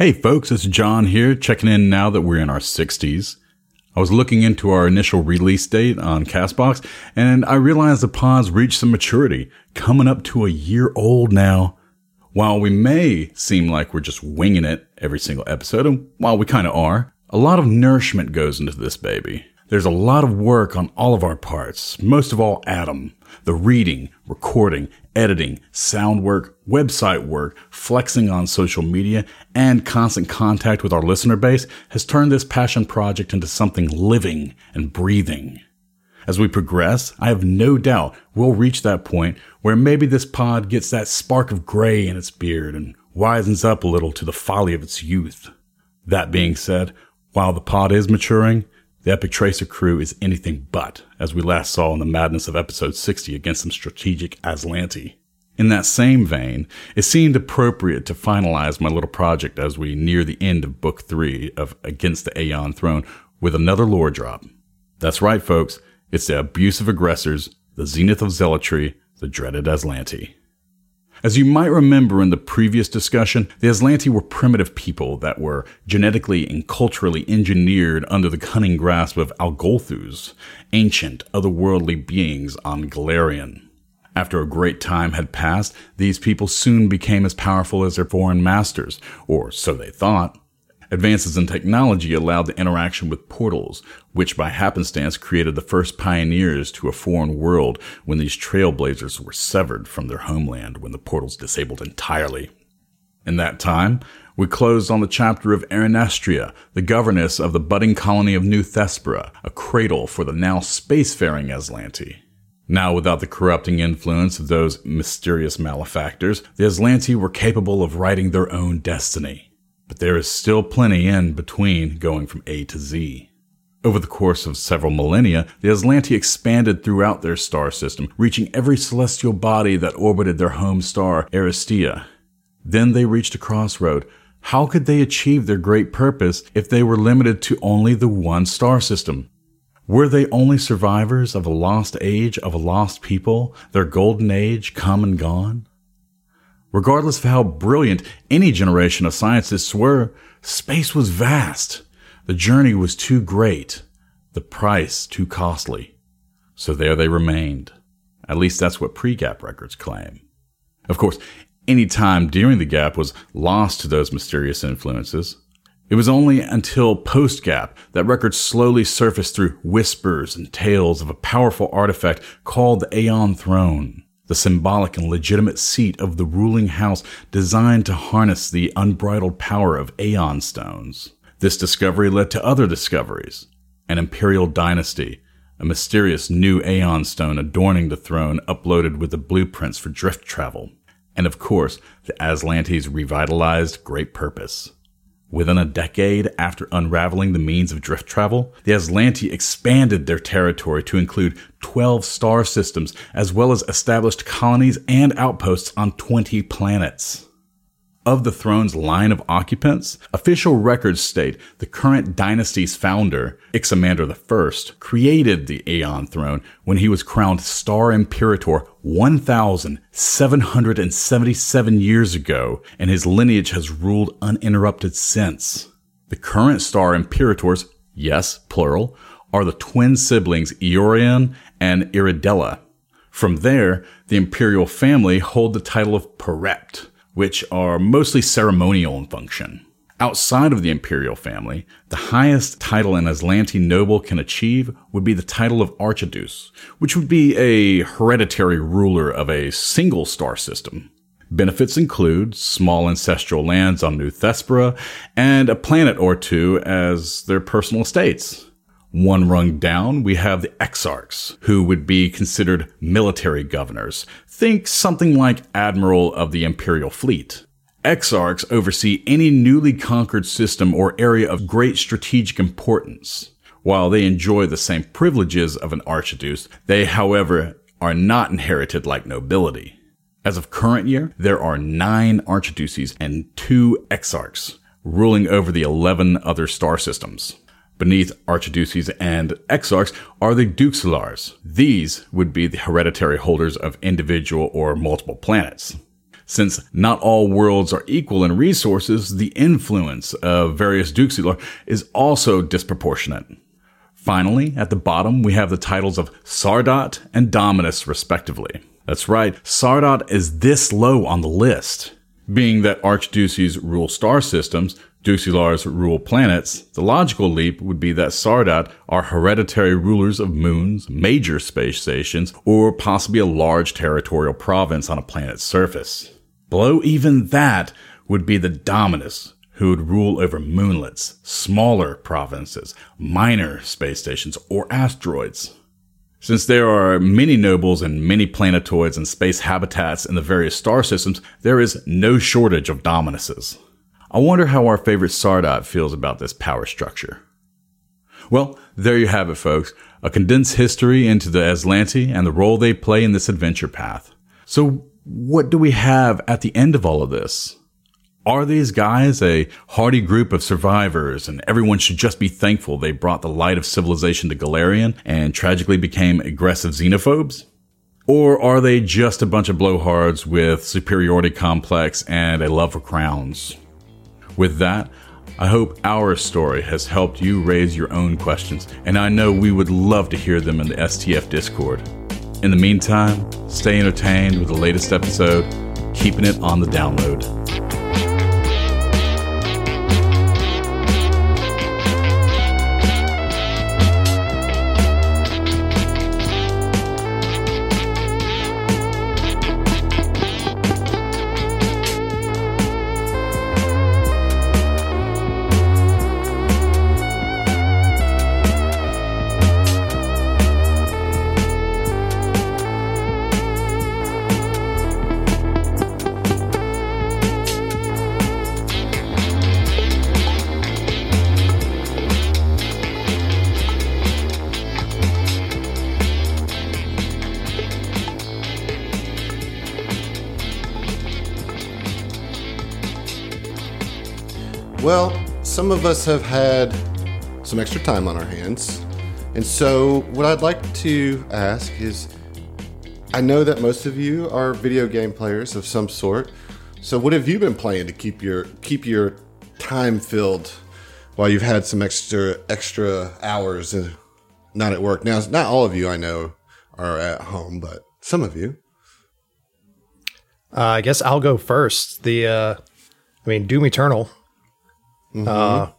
Hey folks, it's John here, checking in now that we're in our 60s. I was looking into our initial release date on Castbox, and I realized the pod's reached some maturity, coming up to a year old now. While we may seem like we're just winging it every single episode, and while we kind of are, a lot of nourishment goes into this baby. There's a lot of work on all of our parts, most of all Adam. The reading, recording, editing, sound work, website work, flexing on social media, and constant contact with our listener base has turned this passion project into something living and breathing. As we progress, I have no doubt we'll reach that point where maybe this pod gets that spark of gray in its beard and wisens up a little to the folly of its youth. That being said, while the pod is maturing, the Epic Tracer crew is anything but, as we last saw in the madness of episode 60 against some strategic Azlanti. In that same vein, it seemed appropriate to finalize my little project as we near the end of book 3 of Against the Aeon Throne with another lore drop. That's right, folks. It's the abusive aggressors, the zenith of zealotry, the dreaded Azlanti. As you might remember in the previous discussion, the Azlanti were primitive people that were genetically and culturally engineered under the cunning grasp of Alghollthus, ancient, otherworldly beings on Golarion. After a great time had passed, these people soon became as powerful as their foreign masters, or so they thought. Advances in technology allowed the interaction with portals, which by happenstance created the first pioneers to a foreign world when these trailblazers were severed from their homeland when the portals disabled entirely. In that time, we closed on the chapter of Aranestria, the governess of the budding colony of New Thespera, a cradle for the now spacefaring Azlanti. Now, without the corrupting influence of those mysterious malefactors, the Azlanti were capable of writing their own destiny but there is still plenty in between going from A to Z. Over the course of several millennia, the Azlanti expanded throughout their star system, reaching every celestial body that orbited their home star, Aristia. Then they reached a crossroad. How could they achieve their great purpose if they were limited to only the one star system? Were they only survivors of a lost age of a lost people, their golden age come and gone? Regardless of how brilliant any generation of scientists were, space was vast. The journey was too great, the price too costly. So there they remained. At least that's what pre-gap records claim. Of course, any time during the gap was lost to those mysterious influences. It was only until post-gap that records slowly surfaced through whispers and tales of a powerful artifact called the Aeon Throne the symbolic and legitimate seat of the ruling house designed to harness the unbridled power of Aeon stones. This discovery led to other discoveries an imperial dynasty, a mysterious new Aeon stone adorning the throne uploaded with the blueprints for drift travel, and of course, the Azlanti's revitalized Great Purpose. Within a decade after unraveling the means of drift travel, the Azlanti expanded their territory to include 12 star systems, as well as established colonies and outposts on 20 planets of the throne's line of occupants, official records state the current dynasty's founder, Ixamander I, created the Aeon throne when he was crowned Star Imperator 1,777 years ago, and his lineage has ruled uninterrupted since. The current Star Imperators, yes, plural, are the twin siblings Eorian and Iridella. From there, the imperial family hold the title of Perept which are mostly ceremonial in function. Outside of the imperial family, the highest title an Azlanti noble can achieve would be the title of Archidus, which would be a hereditary ruler of a single star system. Benefits include small ancestral lands on New Thespera and a planet or two as their personal estates. One rung down, we have the exarchs, who would be considered military governors. Think something like admiral of the imperial fleet. Exarchs oversee any newly conquered system or area of great strategic importance. While they enjoy the same privileges of an archduke, they, however, are not inherited like nobility. As of current year, there are nine archduchies and two exarchs ruling over the 11 other star systems. Beneath archduchies and exarchs are the duxilars. These would be the hereditary holders of individual or multiple planets. Since not all worlds are equal in resources, the influence of various Duxilar is also disproportionate. Finally, at the bottom, we have the titles of Sardot and Dominus, respectively. That's right, Sardot is this low on the list. Being that Archduces rule star systems, Duxilars rule planets, the logical leap would be that Sardot are hereditary rulers of moons, major space stations, or possibly a large territorial province on a planet's surface. Below even that would be the Dominus, who would rule over moonlets, smaller provinces, minor space stations, or asteroids. Since there are many nobles and many planetoids and space habitats in the various star systems, there is no shortage of Dominuses. I wonder how our favorite Sardot feels about this power structure. Well, there you have it, folks. A condensed history into the Azlanti and the role they play in this adventure path. So, what do we have at the end of all of this? Are these guys a hardy group of survivors and everyone should just be thankful they brought the light of civilization to Golarion and tragically became aggressive xenophobes? Or are they just a bunch of blowhards with superiority complex and a love for crowns? With that, I hope our story has helped you raise your own questions, and I know we would love to hear them in the STF Discord. In the meantime, stay entertained with the latest episode, keeping it on the download. Some of us have had some extra time on our hands. And so, what I'd like to ask is I know that most of you are video game players of some sort. So, what have you been playing to keep your keep your time filled while you've had some extra extra hours not at work? Now, not all of you I know are at home, but some of you. Uh, I guess I'll go first. The, uh, I mean, Doom Eternal. Uh,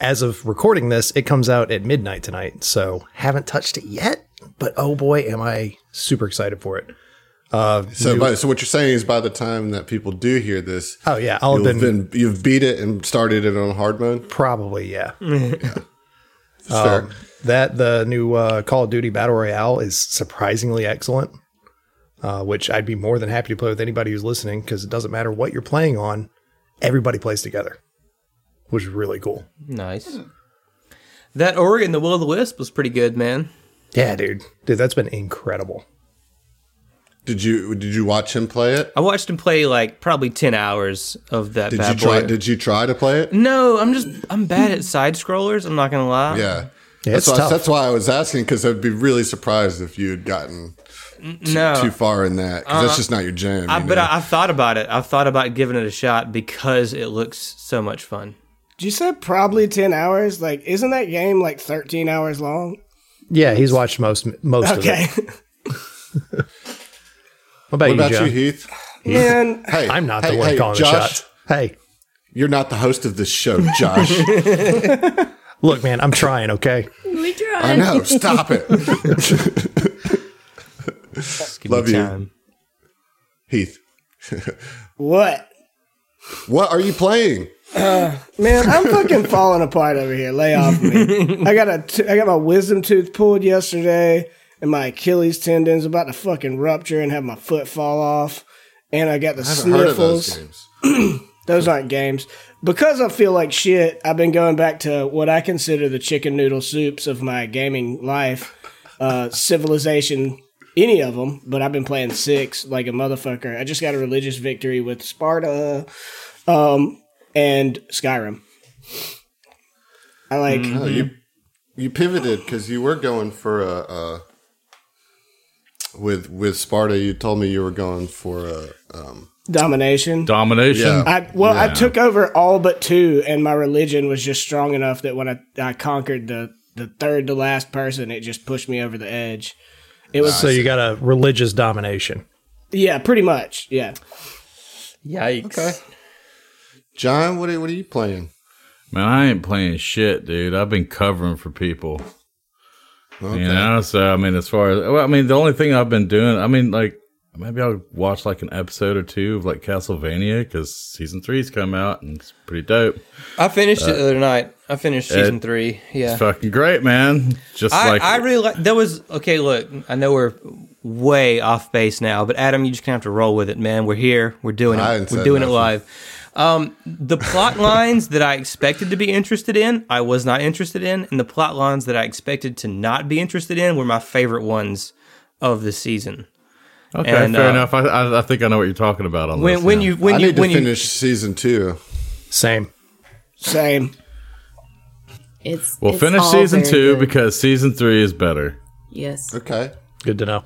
as of recording this, it comes out at midnight tonight, so haven't touched it yet. But oh boy, am I super excited for it! Uh, So, by, so what you're saying is, by the time that people do hear this, oh yeah, I'll you'll have have been, been, you've beat it and started it on hard mode. probably yeah. It's fair. That the new uh, Call of Duty Battle Royale is surprisingly excellent, uh, which I'd be more than happy to play with anybody who's listening because it doesn't matter what you're playing on, everybody plays together, which is really cool. Nice. That Ori and, the Will of the Wisp, was pretty good, man. Yeah, dude, dude, that's been incredible. Did you did you watch him play it? I watched him play like probably ten hours of that Did bad you try? boy. Did you try to play it? no, I'm just I'm bad at side scrollers. I'm not gonna lie. Yeah. Yeah, that's, it's why, tough. that's why I was asking because I'd be really surprised if you had gotten no. too far in that because that's uh, just not your jam. I, you but know? I, I've thought about it. I've thought about giving it a shot because it looks so much fun. You said probably 10 hours. Like, isn't that game like 13 hours long? Yeah, he's watched most most Okay. of it. What about, what about you, you, Heath? Man, Hey, I'm not hey, the one hey, calling Josh, the shots. Hey, You're not the host of this show, Josh. look, man, I'm trying. Okay, We tried. I know. Stop it, Just give Love me you. time. Heath. what? What are you playing? Man, I'm fucking falling apart over here. Lay off me. I got a t- I got my wisdom tooth pulled yesterday, and my Achilles tendon's about to fucking rupture and have my foot fall off. And I got the I haven't heard of those sniffles. games. Those aren't games. Because I feel like shit, I've been going back to what I consider the chicken noodle soups of my gaming life. Uh, Civilization, any of them, but I've been playing six like a motherfucker. I just got a religious victory with Sparta um, and Skyrim. I like. Oh, you you pivoted because you were going for a, a with with Sparta. You told me you were going for a um, Domination. Domination. Yeah. I well, I took over all but two, and my religion was just strong enough that when I, I conquered the the third to last person, it just pushed me over the edge. It was So you got a religious domination. yeah, pretty much yeah. Yikes. Okay. John, what are, what are you playing? Man, I ain't playing shit, dude. I've been covering for people. Okay. You know, so I mean, as far as well, I mean, the only thing I've been doing, I mean, like maybe I'll watch like an episode or two of like Castlevania because season three's come out and it's pretty dope. I finished it uh, the other night. I finished season three. Yeah. It's fucking great, man. Just I, like I really like there was okay look i know we're way off base now but adam you just kind of have to roll with it man we're here we're doing it we're say doing it live um, the plot lines that i expected to be interested in i was not interested in and the plot lines that i expected to not be interested in were my favorite ones of the season okay, and, fair uh, enough. I, I I think I know what you're talking about on when this. when now. you when I you need to when you finish season two. Same. Same. It's we'll it's finish all season two good. because season three is better. yes. Okay. Good to know.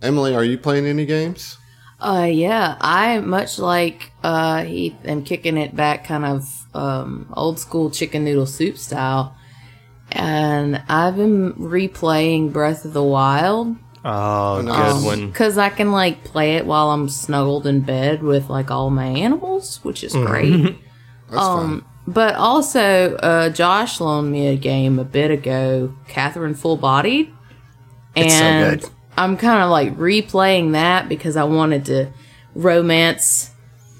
Emily, are you playing any games? Uh, yeah, I much like uh Heath am kicking it back, kind of um old school chicken noodle soup style, and I've been replaying Breath of the Wild oh nice. good one because I can like play it while I'm snuggled in bed with like all my animals, which is great. That's Um, but also, uh, Josh loaned me a game a bit ago, Catherine Full Bodied. And so good. I'm kind of like replaying that because I wanted to romance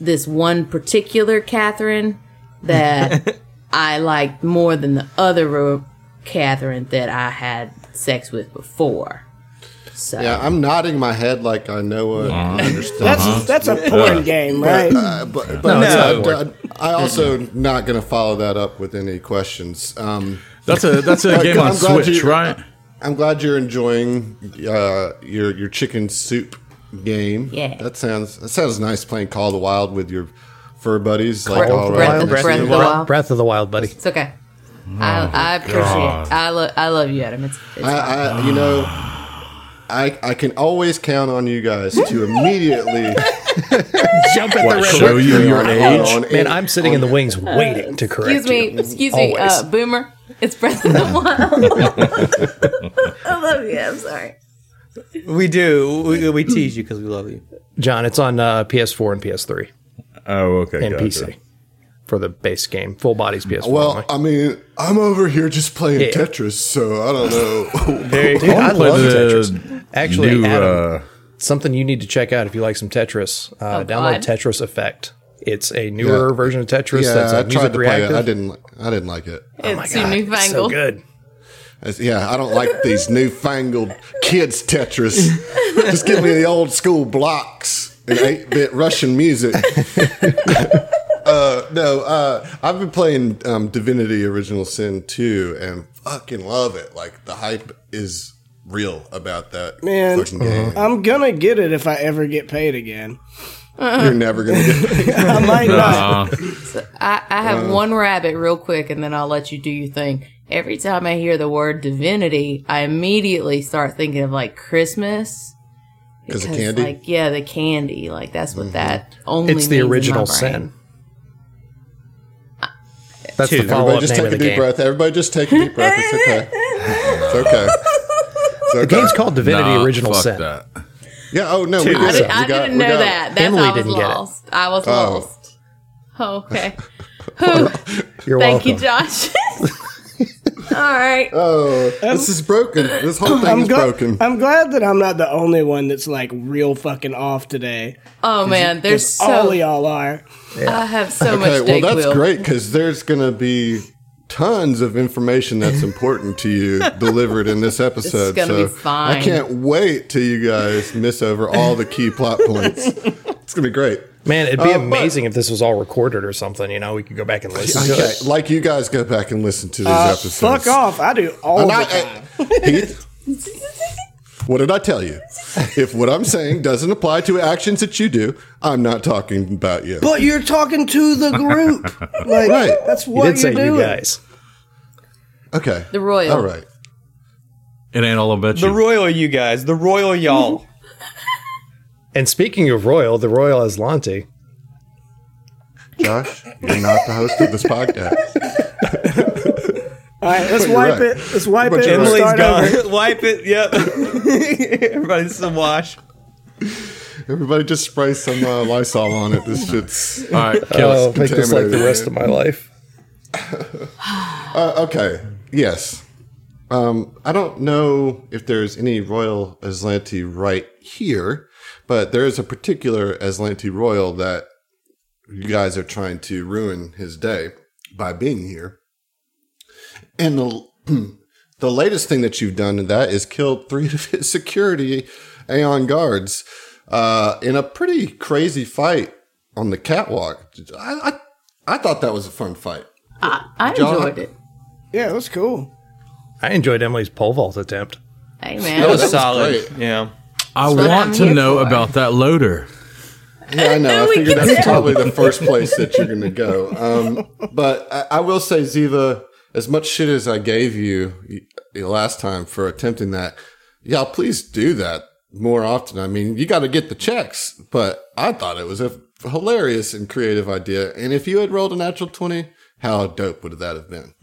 this one particular Catherine that I liked more than the other ro- Catherine that I had sex with before. So. Yeah, I'm nodding my head like I know it. I understand. That's that's a porn game, right? Uh, but but No. I, I also not going to follow that up with any questions. Um, That's a that's a Uh, game on Switch, you- right? I'm glad you're enjoying uh, your your chicken soup game. Yeah. that sounds that sounds nice playing Call of the Wild with your fur buddies. Like Breath- all Breath of- next Breath of the Wild. Breath of the Wild, buddy. it's okay. I, I appreciate God. it. I, lo- I love you, Adam. It's, it's I, I you know. I, I can always count on you guys to immediately Jump at What, the show red. you your age? Man, I'm sitting in the wings waiting to correct Excuse me, you. excuse me, Always. uh, Boomer. It's Breath of the Wild. I love you. I'm sorry. we do we, we tease you because we love you John, it's on uh, PS4 and PS3 Oh, okay. and gotcha. PC for the base game. Full bodies PS4. Well, only. I mean, I'm over here just playing Yeah. Tetris, so I don't know. Dude, I love Tetris. Actually, New, Adam, uh, something you need to check out if you like some Tetris. Uh, Oh, download God. Tetris Effect. It's a newer Yeah. version of Tetris yeah, that's a I music tried to play it. I didn't. li- I didn't like it. It's my too God, it's newfangled. so good. It's- yeah, I don't like these newfangled kids Tetris. Just give me the old school blocks and eight bit Russian music. uh, no, uh, I've been playing um, Divinity Original Sin 2 and fucking love it. Like the hype is real about that Man. fucking game. I'm gonna get it if I ever get paid again. You're never gonna get. I might not. uh, I, I have one rabbit real quick and then I'll let you do your thing. Every time I hear the word divinity, I immediately start thinking of like Christmas. 'Cause of Because, candy? Like, yeah, the candy. Like, that's what that only It's the means in my original brain. sin. That's Two. the follow Everybody just name take of a the deep game. breath. Everybody just take a deep breath. It's okay. It's okay. It's okay. The game's called Divinity nah, Original fuck Sin. that. Yeah. Oh no, we did I, did, We I got- didn't we know got- that. That's Emily I was didn't get it. lost. I was Oh. lost. Oh, okay. Whew. You're Thank welcome. you, Josh. All right. Oh, this is broken. This whole thing I'm, is gla- broken. I'm glad that I'm not the only one that's like real fucking off today. Oh man, there's 'Cause all so y'all are. Yeah. I have so much. Okay, much well that's wheel. great because there's going to be tons of information that's important to you delivered in this episode. gonna so be fine. I can't wait till you guys miss over all the key plot points. It's gonna be great. Man, it'd be Uh, but- amazing if this was all recorded or something. You know, we could go back and listen to it. like you guys go back and listen to these Uh, episodes. fuck off! I do all And the I- time. I- Heath, what did I tell you? If what I'm saying doesn't apply to actions that you do, I'm not talking about you. But you're talking to the group. Like Right. that's You what did say you're you doing. guys. Okay. The royal. All right. It ain't all about you. the royal you guys the royal y'all And speaking of royal, the royal Azlanti. Josh, you're not the host of this podcast. All right, let's wipe right. it. Let's wipe But it. you're and right. Emily's start gone. Wipe it. Yep. Everybody's a wash. Everybody just spray some uh, Lysol on it. This shit's All right, kill Oh, make this like the rest of my life. Uh, okay. Yes. Um, I don't know if there's any Royal Azlanti right here, but there is a particular Azlanti Royal that you guys are trying to ruin his day by being here. And the the latest thing that you've done in that is killed three of his security Aeon guards uh, in a pretty crazy fight on the catwalk. I, I I thought that was a fun fight. I, I John- enjoyed it. Yeah, it was cool. I enjoyed Emily's pole vault attempt. Hey man, That was that was solid. great. Yeah. I what want to know for. about that loader. Yeah, I know. I we figured that's probably the first place that you're going to go. Um, but I, I will say, Ziva, as much shit as I gave you y- last time for attempting that, yeah, please do that more often. I mean, you got to get the checks, but I thought it was a hilarious and creative idea. And if you had rolled a natural 20, how dope would that have been?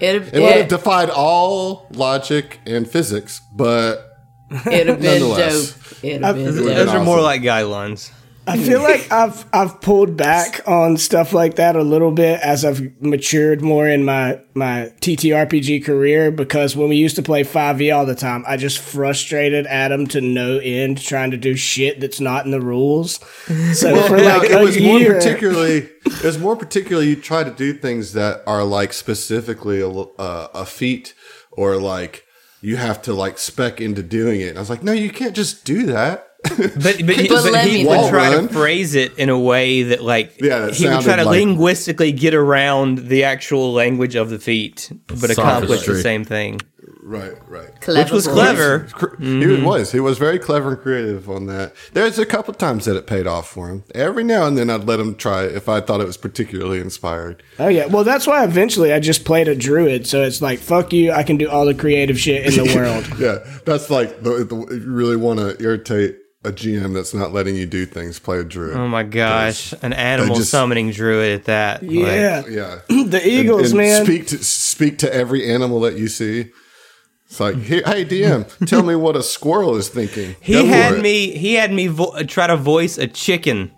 it'd, It would have defied all logic and physics, but it'd have been dope. It'd have been would've dope. Those are more like guidelines. I feel like I've I've pulled back on stuff like that a little bit as I've matured more in my my TTRPG career because when we used to play 5e all the time, I just frustrated Adam to no end trying to do shit that's not in the rules. So for Yeah, like it was more particularly. It was more particularly. You try to do things that are like specifically a, uh, a feat, or like you have to like spec into doing it. And I was like, no, you can't just do that. But but, he, But but let he me would Wall try run. to phrase it in a way that like Yeah, that he would try to like- linguistically get around the actual language of the feat, but accomplish the same thing. right, right. Clever Which was boy. clever. Cr- He mm-hmm. was. He was very clever and creative on that. There's a couple times that it paid off for him. Every now and then, I'd let him try if I thought it was particularly inspired. Oh yeah, well that's why eventually I just played a druid, so it's like fuck you, I can do all the creative shit in the world. Yeah, that's like the, the, if you really want to irritate a GM that's not letting you do things. Play a druid. Oh my gosh, an animal just- summoning druid at that. Like, Yeah, yeah. the Eagles, and man. Speak to speak to every animal that you see. It's like, here, hey DM, tell me what a squirrel is thinking. he Go had me. He had me vo- try to voice a chicken,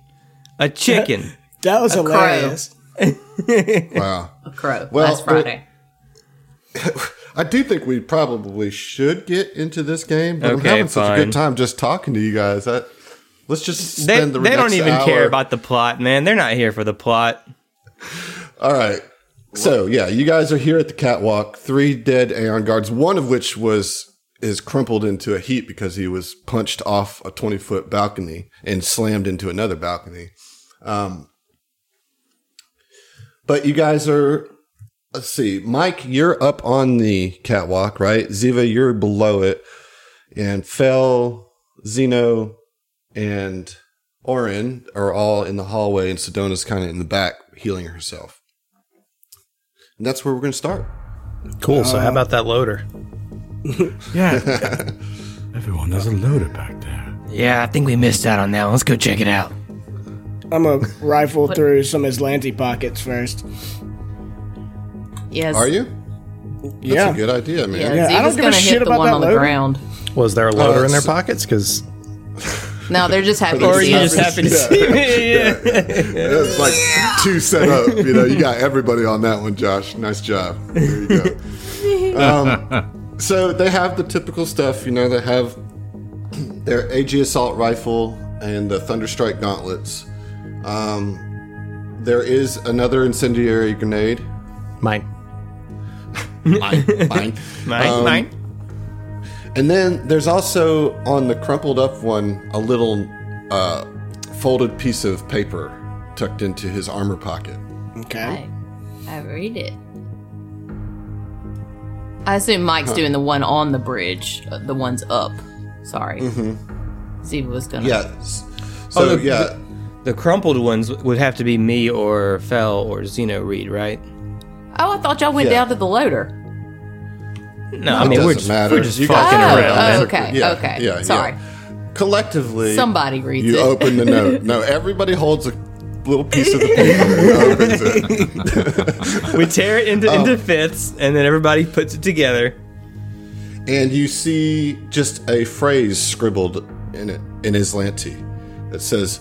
a chicken. that was crow. hilarious. Wow. A crow Well, last Friday. I do think we probably should get into this game, but I'm Okay, having such a good time just talking to you guys. That let's just They, spend the they don't even hour- care about the plot, man. They're not here for the plot. All right. So yeah, you guys are here at the catwalk. Three dead Aeon guards, one of which was is crumpled into a heap because he was punched off a twenty foot balcony and slammed into another balcony. Um, but you guys are. Let's see, Mike, you're up on the catwalk, right? Ziva, you're below it, and Fel, Zeno, and Orin are all in the hallway, and Sedona's kind of in the back healing herself. And that's where we're going to start. Cool. So how uh, about that loader? Yeah. Everyone, there's a loader back there. Yeah, I think we missed out on that. Let's go check it out. I'm gonna rifle through some Azlanti pockets first. Yes. Are you? That's Yeah. a good idea, man. Yeah, Yeah, I don't give a gonna shit hit the about one that on the ground. Was there a loader in their pockets? Because No, they're just happy Or to Or you just happen to see me. Yeah. It's like two set up. You know, you got everybody on that one, Josh. Nice job. There you go. Um, so they have the typical stuff. You know, they have their AG assault rifle and the Thunderstrike gauntlets. Um, there is another incendiary grenade. mine. Mine, mine. Mine, Um, mine. And then there's also on the crumpled up one a little uh, folded piece of paper tucked into his armor pocket. Okay. I, I read it. I assume Mike's doing the one on the bridge, uh, the ones up. Sorry. Ziva was gonna. Yeah. So Oh, the- yeah, The crumpled ones would have to be me or Fel or Zeno Reed, right? Oh, I thought y'all went Yeah. down to the loader. No, I mean doesn't we're just matter. we're just You Oh, guys fucking can around. run. oh, okay, Yeah, okay. yeah, yeah. Sorry. collectively, Somebody reads you it. open the note. No, everybody holds a little piece of the paper and opens it. We tear it into, into um, fifths, and then everybody puts it together. and you see just a phrase scribbled in it in Azlanti that says,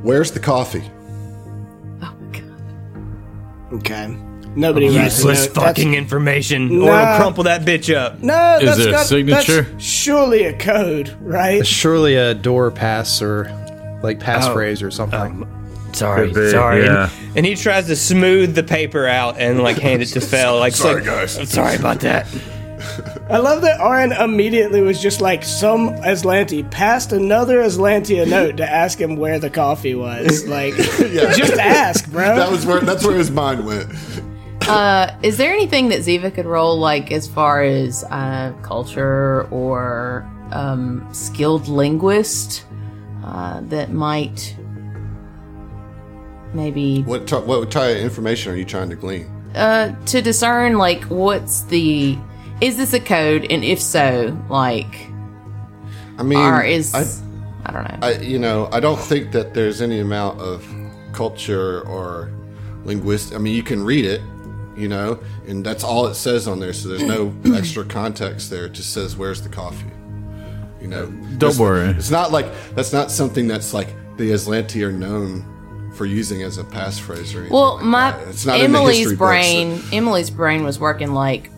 "Where's the coffee?" Oh, God. Okay. Nobody writes Useless note. That's- fucking information, or Nah. it'll crumple that bitch up. No, Is that's it a got- signature? That's surely a code, right? Surely a door pass or like passphrase oh. or something. Um, sorry, be, sorry. yeah. And, and he tries to smooth the paper out and like hand it to Fel. Like, sorry, guys. I'm sorry about that. I love that Arin immediately was just like some Azlanti passed another Azlanti a note to ask him where the coffee was. Like, yeah. just ask, bro. That was where that's where his mind went. Is there anything that Ziva could roll, like as far as uh, culture or um, skilled linguist, uh, that might maybe What t- what type of information are you trying to glean? uh, to discern like what's the is this a code, and if so, like I mean, or is I, I, don't know. I you know I don't think that there's any amount of culture or linguist. I mean, you can read it, you know, and that's all it says on there. So there's no extra context there. It just says where's the coffee. You know, Don't worry. It's not like that's not something that's like the Azlanti are known for using as a passphrase or anything. Well, like my that. It's not in the Emily's history books. brain, Emily's brain was working like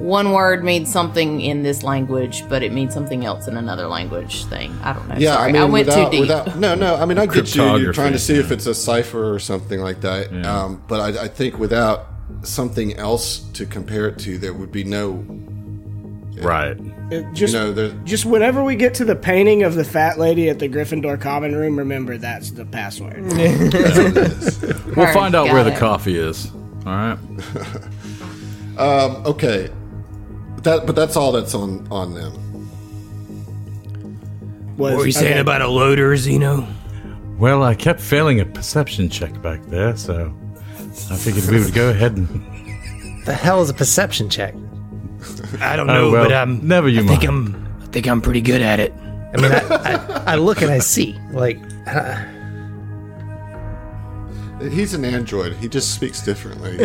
one word means something in this language, but it means something else in another language thing. I don't know. Yeah, Sorry, I mean, went without, too deep. without no, no. I mean, I get you. You're trying to see if it's a cipher or something like that. Um, but I, I think without something else to compare it to, there would be no. Right. It just, You know, just whenever we get to the painting of the fat lady at the Gryffindor common room, remember that's the password. We'll find out got where the coffee is. All right. okay. That, but that's all that's on on them. Was, What were you saying okay. about a loader, Zeno? Well, I kept failing a perception check back there, so I figured we would go ahead and. the hell is a perception check? I don't Oh, know, well, but um, never you I think mind. I'm, I think I'm pretty good at it. I mean, I, I, I look and I see. Like, uh, He's an android. He just speaks differently. he,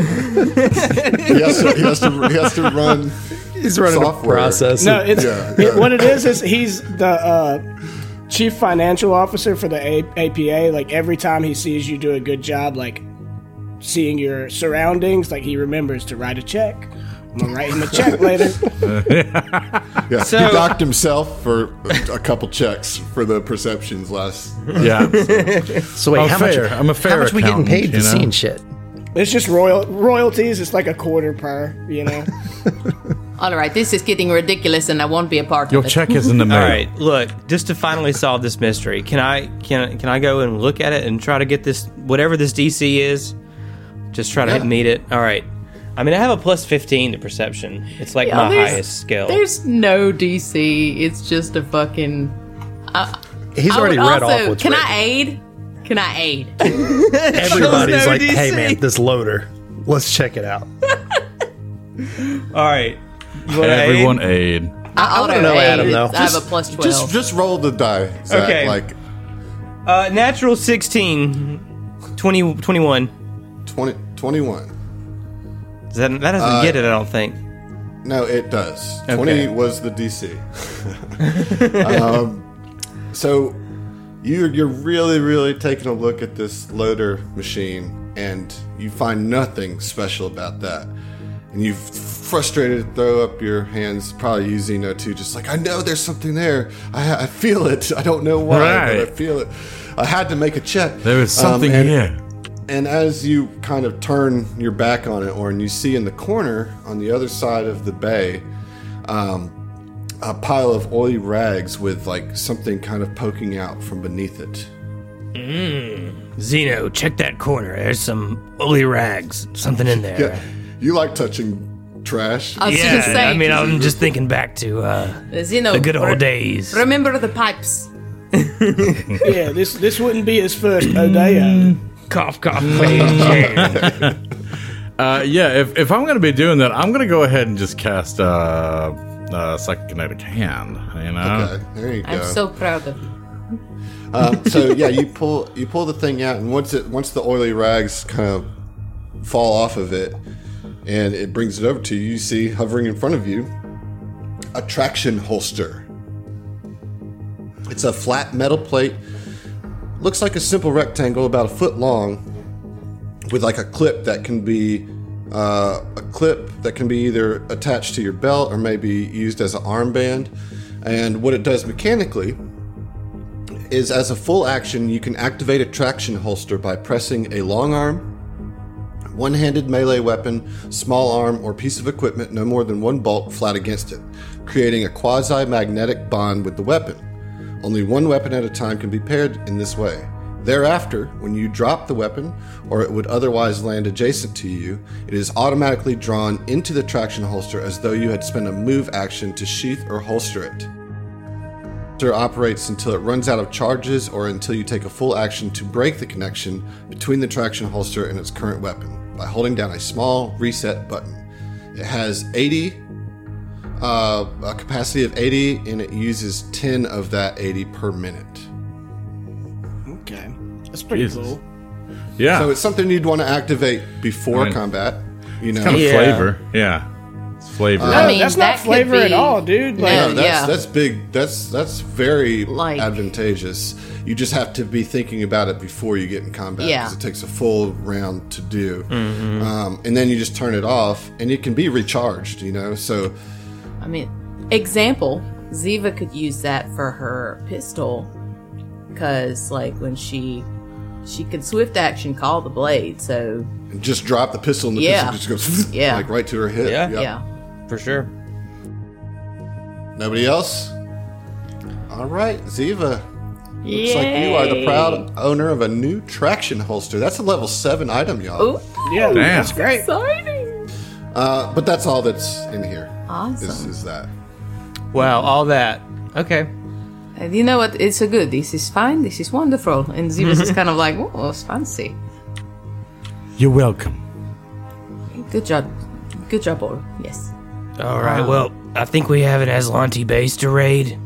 has to, he, has to, he has to run. he's running Software. a process. No, it's Yeah, it- what it is is he's the uh, chief financial officer for the a- APA. Like every time he sees you do a good job, like seeing your surroundings, like he remembers to write a check. I'm gonna write him a check later. Yeah, So- he docked himself for a, a couple checks for the perceptions last. Yeah. so wait, I'm how fair. much? I'm a fair How much we getting paid for you know? seeing shit? It's just royal royalties. It's like a quarter per, you know. All right, this is getting ridiculous, and I won't be a part Your of it. Your check is in the mail. All right, look, just to finally solve this mystery, can I can can I go and look at it and try to get this whatever this DC is? Just try to Yeah. meet it. All right. I mean, I have a plus 15 to perception. It's like Yeah, my highest skill. There's no DC. It's just a fucking. He's I already would read also, off what's Can written. I aid? Can I aid? Everybody's no like, "Hey man, this loader. Let's check it out." All right. You want Everyone aid. I, wanna auto know aid. Adam, though. It's- I have a plus twelve. Just just roll the die. Zach, Okay. Like Uh, natural 16, 20, 21. 20, 21. Does that, that doesn't Uh, get it, I don't think. No, it does. Okay. 20 was the DC. um, so you, you're really, really taking a look at this loader machine, and you find nothing special about that. And you've frustrated throw up your hands, probably using Zeno too, just like, I know there's something there. I, I feel it. I don't know why, but I feel it. I had to make a check. There is Um, something and- here. And as you kind of turn your back on it, or and you see in the corner on the other side of the bay, um, a pile of oily rags with like something kind of poking out from beneath it. Zeno, check that corner. There's some oily rags, something in there. Yeah, you like touching trash. I was Yeah, gonna say. I mean, I'm just thinking back to uh, Zeno, the good re- old days. Remember the pipes. yeah, this this wouldn't be his first Odeo. Cough, cough, page. Uh, yeah, if, if I'm going to be doing that, I'm going to go ahead and just cast uh, uh, psychokinetic hand. You know, Okay, there you go. I'm so proud of you. Um, so yeah, you pull you pull the thing out, and once it once the oily rags kind of fall off of it, and it brings it over to you, you see hovering in front of you a traction holster. It's a flat metal plate, looks like a simple rectangle about a foot long, with like a clip that can be uh, a clip that can be either attached to your belt or maybe used as an armband. And what it does mechanically is as a full action, you can activate a traction holster by pressing a long arm, one handed melee weapon, small arm, or piece of equipment no more than one bulk flat against it, creating a quasi magnetic bond with the weapon. Only one weapon at a time can be paired in this way. Thereafter, when you drop the weapon, or it would otherwise land adjacent to you, it is automatically drawn into the traction holster as though you had spent a move action to sheath or holster it holster operates until it runs out of charges or until you take a full action to break the connection between the traction holster and its current weapon by holding down a small reset button. It has 80, uh, a capacity of 80, and it uses 10 of that 80 per minute. Okay, that's pretty Jesus. cool. yeah, So it's something you'd want to activate before I mean, combat. You know, kind of Yeah. flavor. Yeah, it's flavor. I mean, that's that not could flavor at all, dude. Like, No. No, that's yeah. that's big. That's that's very Like- advantageous. You just have to be thinking about it before you get in combat Yeah. it takes a full round to do, um, and then you just turn it off, and it can be recharged. You know, so I mean, example, Ziva could use that for her pistol because, like, when she she can swift action call the blade. So just drop the pistol, and the Yeah. pistol just goes Yeah. like right to her hip. Yeah. Yep. yeah, For sure. Nobody else. All right, Ziva. Looks like you are the proud owner of a new traction holster. That's a level seven item, y'all. Ooh, yeah, Damn. that's great. exciting! Uh, but that's all that's in here. Awesome. Is, is that? Wow, all that. Okay. And you know what? It's so good. This is fine. This is wonderful. And Ziva's is kind of like, oh, it's fancy. You're welcome. Good job. Good job, all. Yes. All right. Well, I think we have an Azlanti base to raid.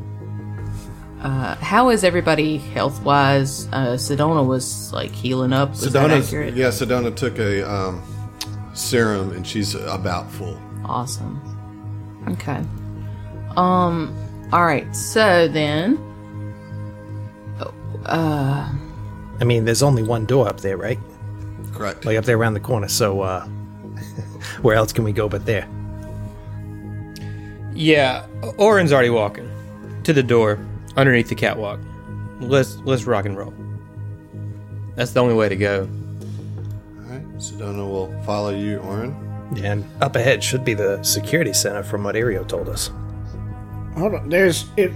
Uh, how is everybody health wise? Uh, Sedona was like healing up. Was that accurate? yeah, Sedona took a um, serum and she's about full. Awesome. Okay. Um. All right. So then, Uh. I mean, there's only one door up there, right? Correct. Like up there around the corner. So, uh, where else can we go but there? Yeah, Oren's already walking to the door underneath the catwalk. Let's let's rock and roll. That's the only way to go. All right, Sedona will follow you, Oren. And up ahead should be the security center from what Ario told us. Hold on. There's it.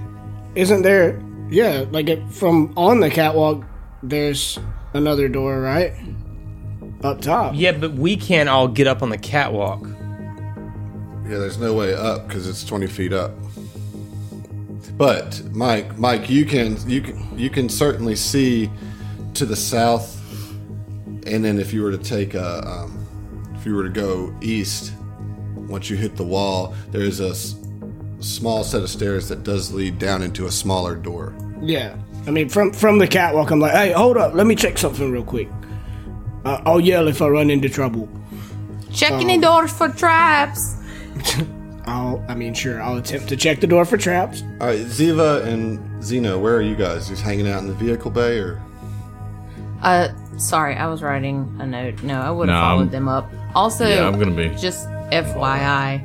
Isn't there? Yeah, like it, from on the catwalk. There's another door, right? Up top. Yeah, but we can't all get up on the catwalk. Yeah, there's no way up because it's 20 feet up. But Mike, Mike, you can you can you can certainly see to the south, and then if you were to take a um, if you were to go east, once you hit the wall, there is a s- small set of stairs that does lead down into a smaller door. Yeah. I mean, from from the catwalk, I'm like, hey, hold up, let me check something real quick. Uh, I'll yell if I run into trouble. checking the doors for traps. I'll, I mean, sure, I'll attempt to check the door for traps. All right, Ziva and Zeno, where are you guys? Just hanging out in the vehicle bay, or Uh, sorry, I was writing a note. No, I would have No, followed I'm- them up. Also, Yeah, I'm gonna be. just FYI,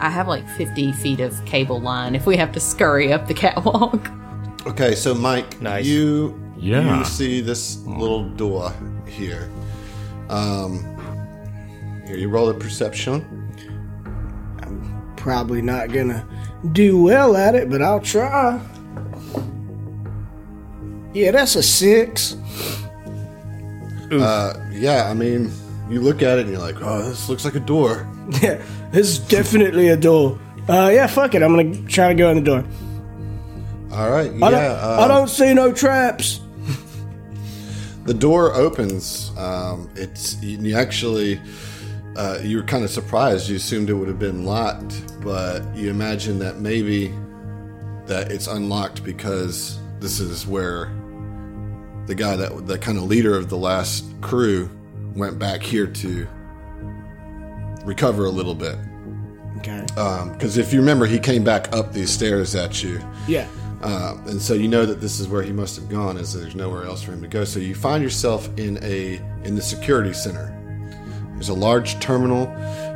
I have like 50 feet of cable line if we have to scurry up the catwalk. Okay, so Mike, Nice. you Yeah. you see this little door here. Um, here you roll a perception. I'm probably not gonna do well at it, but I'll try. Yeah, that's a six. Uh, yeah, I mean, you look at it and you're like, oh, this looks like a door. Yeah, this is definitely a door. Uh, yeah, fuck it. I'm gonna try to go in the door. All right, I, yeah. don't, I uh, don't see no traps. the door opens. Um, it's you you actually uh, you were kind of surprised. You assumed it would have been locked, but you imagine that maybe that it's unlocked because this is where the guy that the kind of leader of the last crew went back here to recover a little bit. Okay. Because if you remember, he came back up these stairs at you. Yeah. Uh, and so you know that this is where he must have gone, as there's nowhere else for him to go. So you find yourself in a in the security center. There's a large terminal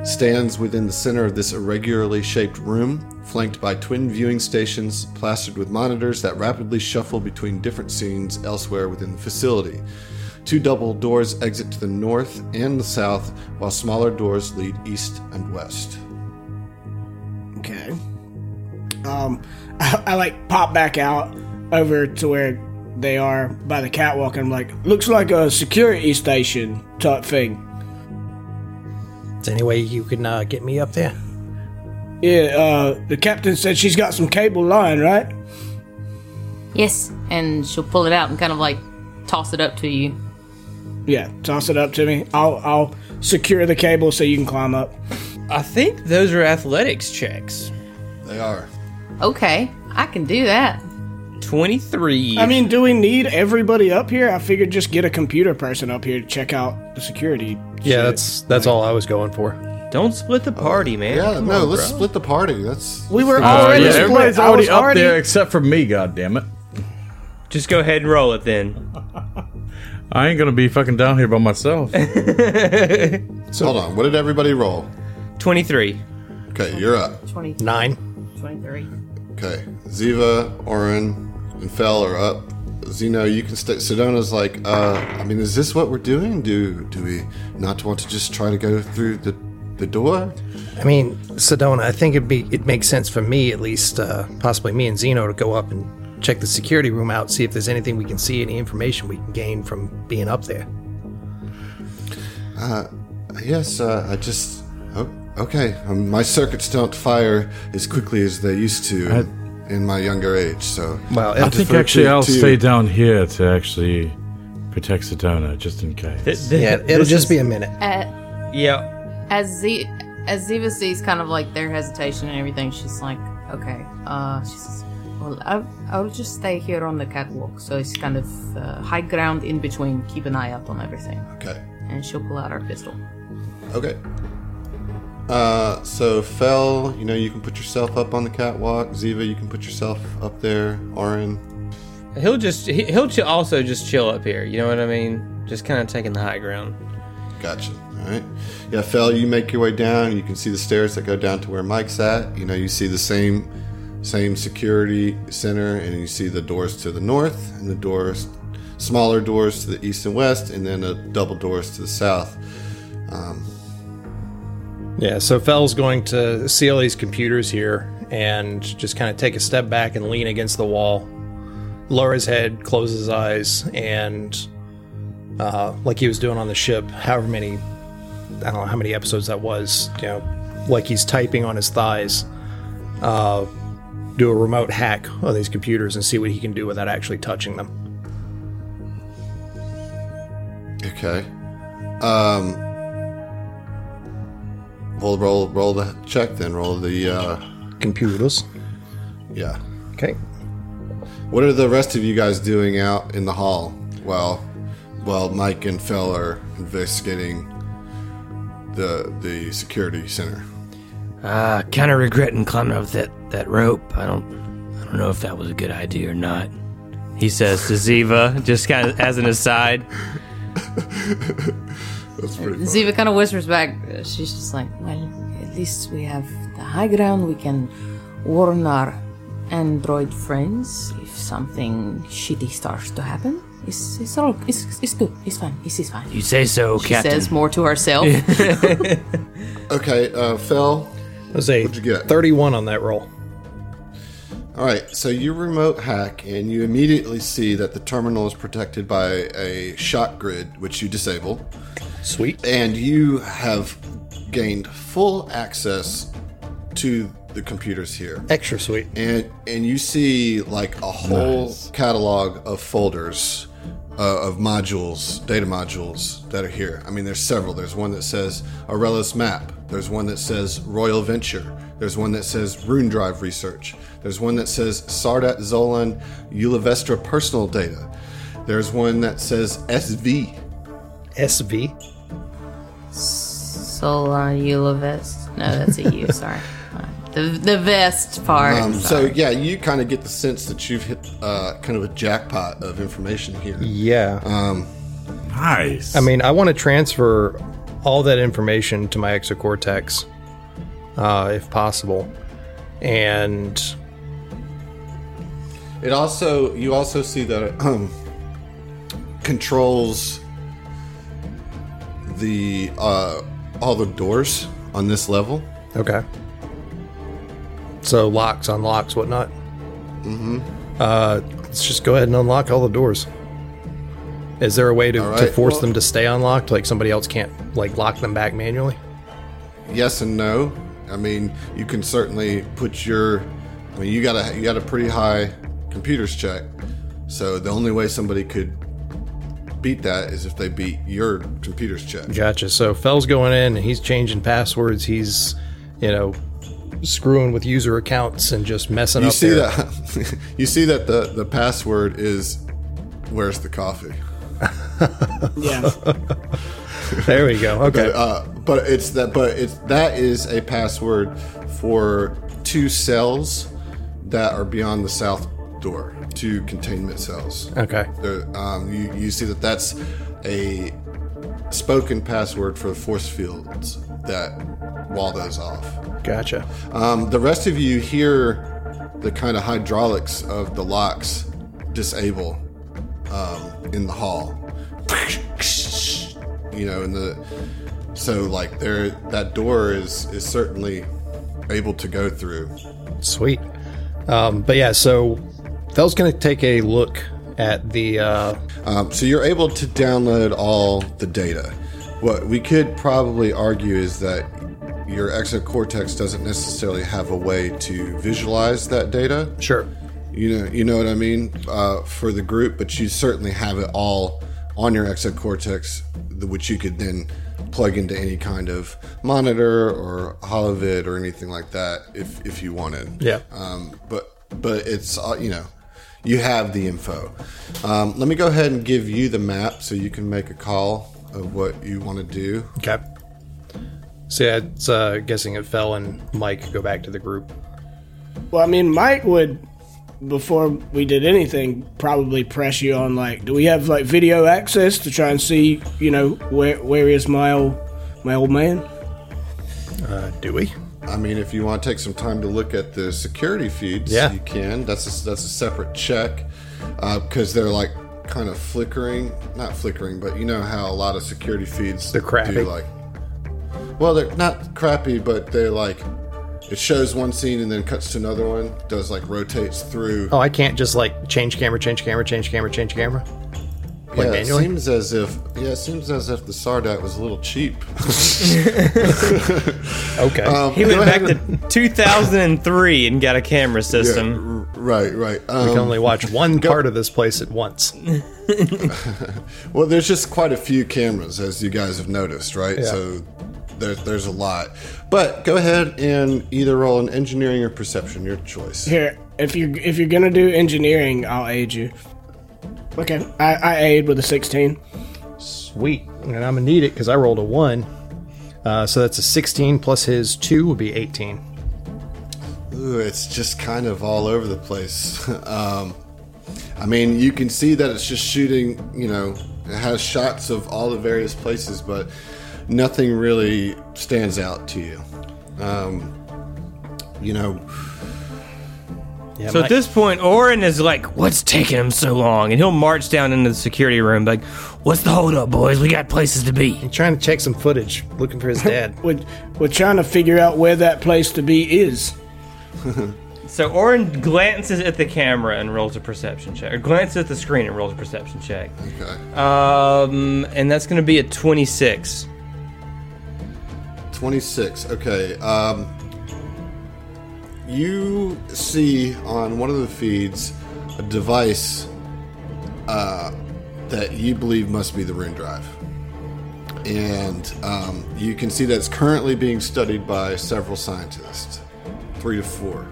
stands within the center of this irregularly shaped room, flanked by twin viewing stations plastered with monitors that rapidly shuffle between different scenes elsewhere within the facility. Two double doors exit to the north and the south, while smaller doors lead east and west. Okay. Um, I, I like pop back out over to where they are by the catwalk, and I'm like, looks like a security station type thing. Is there any way you can uh, get me up there? Yeah. Uh, the captain said she's got some cable line, right? Yes, and she'll pull it out and kind of like toss it up to you. Yeah. Toss it up to me. I'll I'll secure the cable so you can climb up. I think those are athletics checks. They are. Okay, I can do that. 23. I mean, do we need everybody up here? I figured just get a computer person up here to check out the security. Yeah, shit. that's that's all I was going for. Don't split the party, man. Yeah, Come no, on, let's bro. split the party. That's We were already yeah, split. everybody's I already up already- there except for me, God damn it! Just go ahead and roll it then. I ain't gonna be fucking down here by myself. So hold on. What did everybody roll? 23. Okay, you're up. 20, Nine. 23. Okay, Ziva, Oren, and Fel are up. Zeno, you can stay. Sedona's like, uh, I mean, is this what we're doing? Do do we not want to just try to go through the the door? I mean, Sedona, I think it'd be it makes sense for me at least, uh, possibly me and Zeno to go up and check the security room out, see if there's anything we can see, any information we can gain from being up there. Yes, uh, I just. Oh, okay, um, my circuits don't fire as quickly as they used to in, in my younger age, so. Well, I think actually to, I'll to- stay down here to actually protect Sedona, just in case. yeah, it'll just be a minute. Uh, Yeah. as Z as Ziva sees kind of like their hesitation and everything, she's like, okay. Uh, she says, well, I'll, I'll just stay here on the catwalk, so it's kind of uh, high ground in between. Keep an eye out on everything, Okay. and she'll pull out her pistol. Okay. Uh, so Fel, you know, you can put yourself up on the catwalk. Ziva, you can put yourself up there. Oren, He'll just, he- he'll ch- also just chill up here. You know what I mean? Just kind of taking the high ground. Gotcha. All right. Yeah, Fel, you make your way down. You can see the stairs that go down to where Mike's at. You know, you see the same same security center, and you see the doors to the north and the doors, smaller doors to the east and west, and then a double doors to the south. Yeah, so Fel's going to see all these computers here and just kind of take a step back and lean against the wall, lower his head, close his eyes, and uh, like he was doing on the ship, however many, I don't know how many episodes that was, you know, like he's typing on his thighs, uh, do a remote hack on these computers and see what he can do without actually touching them. Okay. Um. We'll roll roll the check then. Roll the uh, Computers. yeah. Okay. What are the rest of you guys doing out in the hall? Well, well, Mike and Phil are investigating the the security center. Uh, kind of regretting climbing up that, that rope. I don't, I don't know if that was a good idea or not. He says to Ziva, just kind of as an aside. That's pretty funny. Ziva kind of whispers back. She's just like, well, at least we have the high ground. We can warn our android friends if something shitty starts to happen. It's, it's all it's, it's good. It's fine. It's, it's fine. You say so, She Captain. says more to herself. Okay, uh, Phil. That was a What'd you get? 31 on that roll. All right, so you remote hack, and you immediately see that the terminal is protected by a shock grid, which you disable, Sweet. and you have gained full access to the computers here. Extra sweet. and and you see like a whole catalog of folders uh, of modules, data modules that are here. I mean, there's several. There's one that says Aurelos Map. There's one that says Royal Venture. There's one that says Rune Drive Research. There's one that says Sardat Zolan Ulivestra Personal Data. There's one that says SV. SV. Solon Ulavest. No, that's a U. sorry. The the vest part. Um, so yeah, you kind of get the sense that you've hit uh, kind of a jackpot of information here. Yeah. Nice. I mean, I want to transfer all that information to my exocortex, uh, if possible. And It also you also see that it um, controls the uh, all the doors on this level. okay. So locks, unlocks, whatnot. Mm-hmm. Uh, let's just go ahead and unlock all the doors. Is there a way to, All to force well- them to stay unlocked, like somebody else can't like lock them back manually? Yes and no. I mean, you can certainly put your. I mean, you got a you got a pretty high computers check, so the only way somebody could beat that is if they beat your computers check. Gotcha. So Fel's going in and he's changing passwords. He's, you know, screwing with user accounts and just messing You up. see there. that? you see that the the password is "Where's the coffee?" Yeah. There we go. Okay. Uh, but it's that. But it's that is a password for two cells that are beyond the south door, two containment cells. Okay. There, um, you, you see that that's a spoken password for the force fields that wall those off. Gotcha. Um, the rest of you hear the kind of hydraulics of the locks disable um, in the hall. You know, in the so like there that door is is certainly able to go through. Sweet. Um, but yeah, so Fel's going to take a look at the. Uh, Um, so you're able to download all the data. What we could probably argue is that your exocortex doesn't necessarily have a way to visualize that data. sure. You know, you know what I mean uh, for the group, but you certainly have it all on your exocortex, which you could then plug into any kind of monitor or holovid or anything like that if if you wanted. Yeah. Um, but but it's uh, you know you have the info. Um, let me go ahead and give you the map so you can make a call of what you want to do. Okay. So yeah, it's uh, guessing it Fel and Mike go back to the group. Well, I mean, Mike would, before we did anything, probably press you on like, do we have like video access to try and see, you know, where where is my old my old man? Uh, do we? I mean, if you want to take some time to look at the security feeds, Yeah. you can. That's a, that's a separate check because they're like kind of flickering, not flickering, but you know how a lot of security feeds They're crappy. do like. Well, they're not crappy, but they're like it shows one scene and then cuts to another one. Does like rotates through. Oh, I can't just like change camera, change camera, change camera, change camera. like yeah, manually? it seems as if yeah, it seems as if the Sardat was a little cheap. Okay. Um, He went back to 2003 and got a camera system. r- right, right. we can Um, only watch one part of this place at once. Well, there's just quite a few cameras, as you guys have noticed, right? Yeah. So there's there's a lot. But go ahead and either roll an engineering or perception, your choice. Here, if you are if you're gonna do engineering, I'll aid you. Okay, I, I aid with a sixteen. Sweet. And I'm gonna need it because I rolled a one. Uh, so that's a 16 plus his two would be 18. Ooh, it's just kind of all over the place. um, I mean, you can see that it's just shooting. You know, it has shots of all the various places, but nothing really stands out to you. Um, you know, Yeah, So my- at this point, Orin is like, "What's taking him so long?" And he'll march down into the security room, like, "What's the holdup, boys? We got places to be." I'm trying to check some footage, looking for his dad. We're, we're trying to figure out where that place to be is. So Orin glances at the camera and rolls a perception check, or glances at the screen and rolls a perception check. okay. Um, and that's going to be a twenty-six. 26. Okay. Um, you see on one of the feeds a device uh, that you believe must be the rune drive. And um, you can see that it's currently being studied by several scientists, three to four.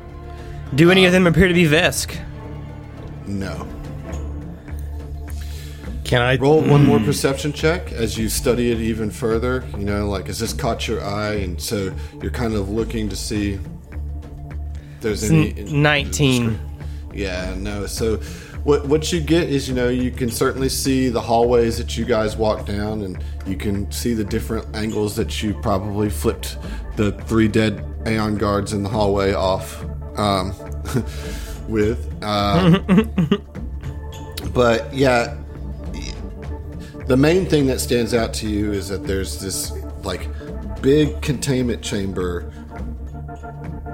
Do any of them appear to be Vesk? No. Can I Roll one more perception check as you study it even further. You know, like has this caught your eye, and so you're kind of looking to see if there's any. N- 19. Yeah, no. So what what you get is you know you can certainly see the hallways that you guys walk down, and you can see the different angles that you probably flipped the three dead Aeon guards in the hallway off um, with. Um, but yeah, the main thing that stands out to you is that there's this like big containment chamber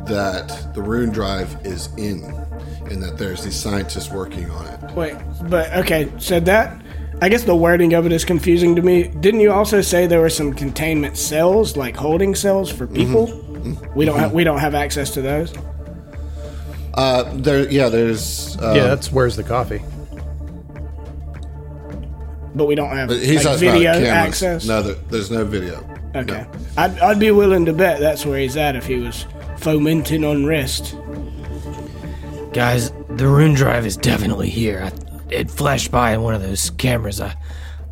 that the rune drive is in and that there's these scientists working on it Wait, but okay, so that I guess the wording of it is confusing to me. Didn't you also say there were some containment cells, like holding cells for people? We don't have we don't have access to those. uh there yeah there's uh, Yeah, that's where's the coffee. But we don't have but he's like, video access. no there, there's no video Okay, I'd I'd be willing to bet that's where he's at if he was fomenting unrest. Guys, the rune drive is definitely here. I, it flashed by in one of those cameras. I,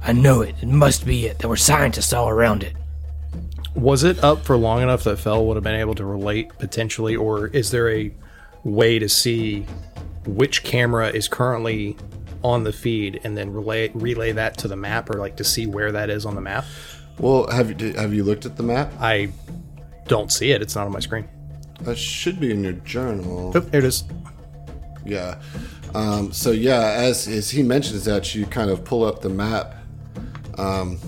I know it. It must be it. There were scientists all around it. Was it up for long enough that Fel would have been able to relate potentially, or is there a way to see which camera is currently on the feed and then relay relay that to the map, or like to see where that is on the map? well have you have you looked at the map I don't see it. It's not on my screen. that should be in your journal Oh, there it is. Yeah. Um, so yeah, as as he mentions that, you kind of pull up the map um,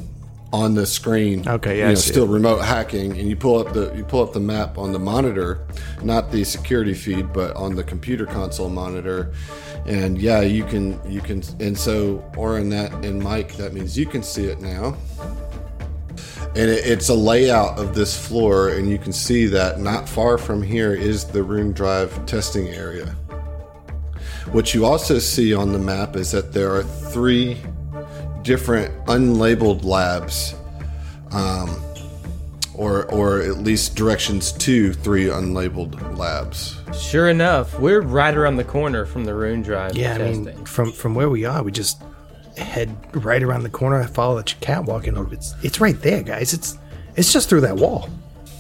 on the screen. Okay, yeah, You know, still remote hacking, and you pull up the you pull up the map on the monitor, not the security feed, but on the computer console monitor. And yeah, you can you can, and so Oren that and Mike, that means you can see it now. And it, it's a layout of this floor, and you can see that not far from here is the rune drive testing area. What you also see on the map is that there are three different unlabeled labs, um, or or at least directions to three unlabeled labs. Sure enough, we're right around the corner from the rune drive. Yeah, I testing. mean, from from where we are, we just head right around the corner. I Follow the catwalk, and it's it's right there, guys. It's it's just through that wall.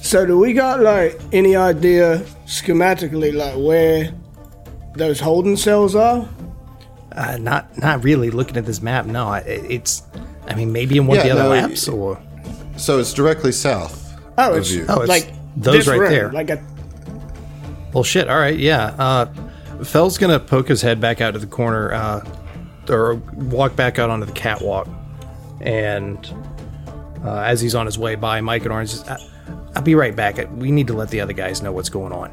So do we got like any idea schematically like where those holding cells are? Uh, not not really. Looking at this map, no. It's, I mean, maybe in one of the other no, labs, or So it's directly south. Oh, of it's you. Oh, it's like those right room, there. Like a well, shit. All right, yeah. Uh, Fel's gonna poke his head back out to the corner, uh, or walk back out onto the catwalk, and uh, as he's on his way by, Mike and Orange, says, I, I'll be right back. We need to let the other guys know what's going on.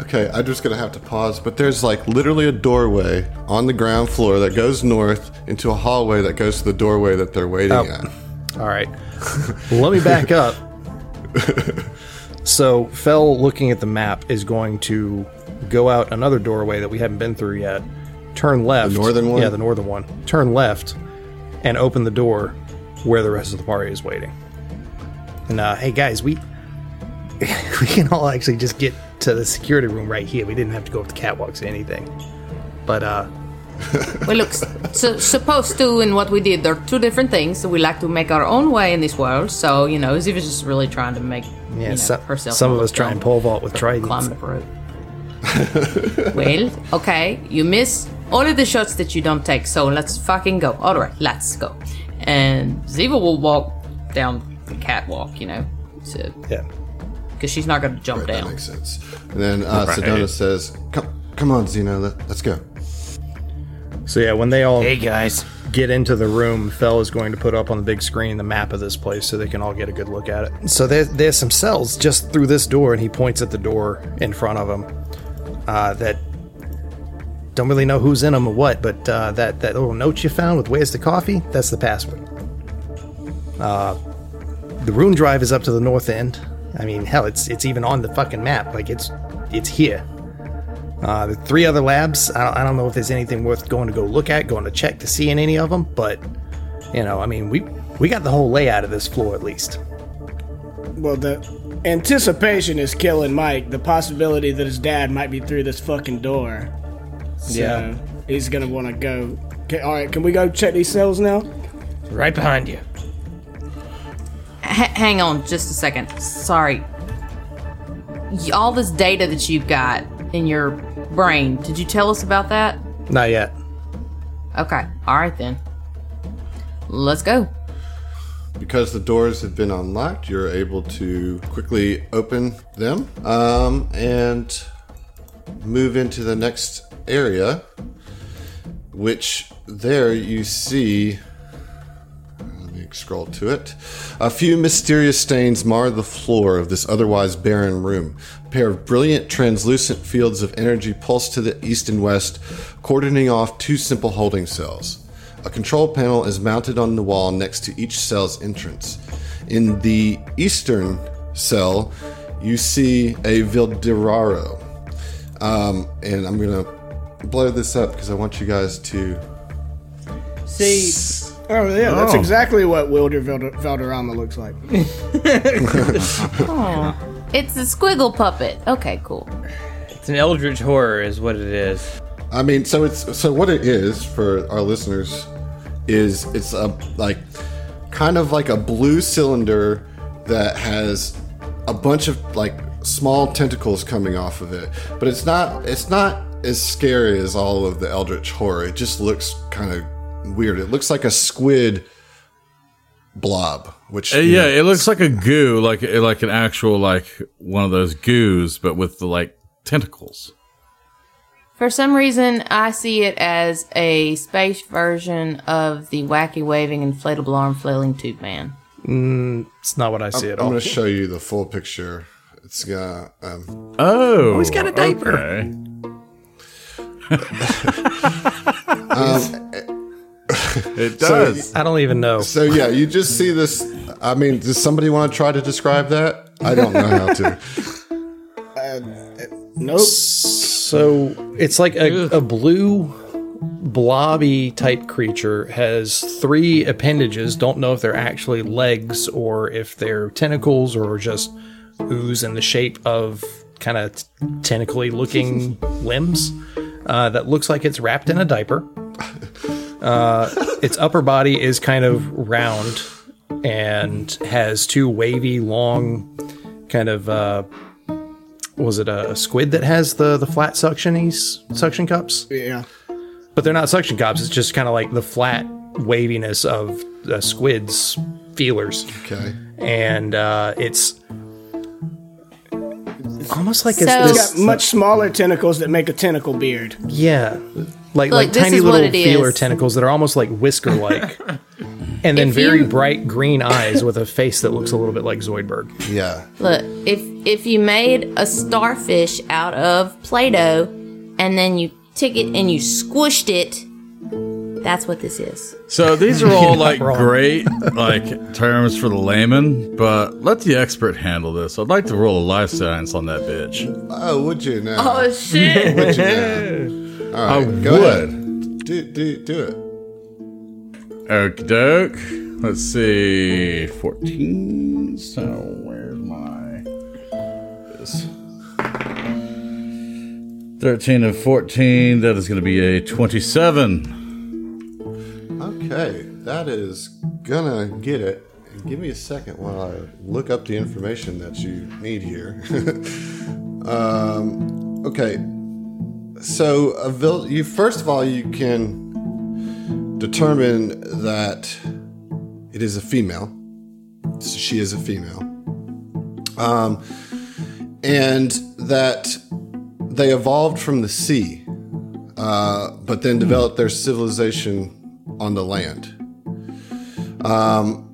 Okay, I'm just gonna have to pause, but there's like literally a doorway on the ground floor that goes north into a hallway that goes to the doorway that they're waiting Oh. at. All right. Let me back up. So, Fel, looking at the map, is going to go out another doorway that we haven't been through yet. Turn left. The northern one? Yeah, the northern one. Turn left and open the door where the rest of the party is waiting. And, uh, hey, guys, we we can all actually just get to the security room right here. We didn't have to go up the catwalks or anything. But, uh, Well, look, so, supposed to and what we did are two different things. We like to make our own way in this world. So, you know, Ziva's just really trying to make yeah, you know, so- herself. some of us try and pole vault with tridents. well, okay, you miss all of the shots that you don't take. So let's fucking go. All right, let's go. And Ziva will walk down the catwalk. You know, to Yeah. Because she's not going to jump Right, that down. makes sense. And then uh, Sedona says, "Come, come on, Zeno, let, let's go." So, yeah, when they all Hey guys, get into the room, Fel is going to put up on the big screen the map of this place so they can all get a good look at it. So there, there's some cells just through this door, and he points at the door in front of him uh, that don't really know who's in them or what, but uh, that, that little note you found with "Where's the coffee?" That's the password. Uh, the rune drive is up to the north end. I mean, hell, it's it's even on the fucking map. Like it's it's here. Uh, the three other labs, I don't, I don't know if there's anything worth going to go look at, going to check to see in any of them, but you know, I mean, we we got the whole layout of this floor at least. Well, the anticipation is killing Mike. The possibility that his dad might be through this fucking door. So Yeah. he's gonna want to go. Okay, all right, can we go check these cells now? Right behind you. H- hang on just a second. Sorry. Y- All this data that you've got in your brain, did you tell us about that? Not yet. Okay. All right then. Let's go. Because the doors have been unlocked, you're able to quickly open them um, and move into the next area, which there you see. Scroll to it. A few mysterious stains mar the floor of this otherwise barren room. A pair of brilliant, translucent fields of energy pulse to the east and west, cordoning off two simple holding cells. A control panel is mounted on the wall next to each cell's entrance. In the eastern cell, you see a Vilderaro. Um, and I'm going to blow this up because I want you guys to. See. Oh yeah, that's Oh. exactly what Wilmer Valder- Valderrama looks like. It's a squiggle puppet. Okay, cool. It's an eldritch horror, is what it is. I mean, so it's so what it is for our listeners is it's a like kind of like a blue cylinder that has a bunch of like small tentacles coming off of it, but it's not it's not as scary as all of the eldritch horror. It just looks kind of weird. It looks like a squid blob, which Uh, yeah, it looks like a goo, like like an actual like one of those goos, but with the like tentacles. For some reason, I see it as a space version of the wacky waving inflatable arm flailing tube man. It's not what I see at all. I'm going to show you the full picture. It's got um, Oh, he's got a diaper. okay. it does. I don't even know. So yeah, you just see this. I mean, does somebody want to try to describe that? I don't know how to. Nope. So it's like a, a blue blobby type creature has three appendages. Don't know if they're actually legs or if they're tentacles or just ooze in the shape of kind of tentacly looking limbs. Uh, that looks like it's wrapped in a diaper. Uh, its upper body is kind of round and has two wavy, long, kind of uh, was it a, a squid that has the the flat suctionies suction cups? Yeah. But they're not suction cups. It's just kind of like the flat waviness of the squid's feelers, Okay. and uh, it's almost like it's So- this. Got much smaller tentacles that make a tentacle beard. Yeah, like Look, like tiny little feeler is. tentacles that are almost like whisker like, and then If very you- bright green eyes with a face that looks a little bit like Zoidberg. Yeah. Look, if if you made a starfish out of Play-Doh and then you took it and you squished it, that's what this is. So these are all like wrong. great like terms for the layman, but let the expert handle this. I'd like to roll a life science on that bitch. Oh, would you now? Oh shit! would you now? All right, I would. Do do do it. Okie doke. Let's see. 14. So where's my. This. 13 and 14. That is going to be a 27. Okay, that is gonna get it. Give me a second while I look up the information that you need here. um, okay, so a vil- you first of all you can determine that it is a female. She is a female, um, and that they evolved from the sea, uh, but then developed their civilization on the land. Um,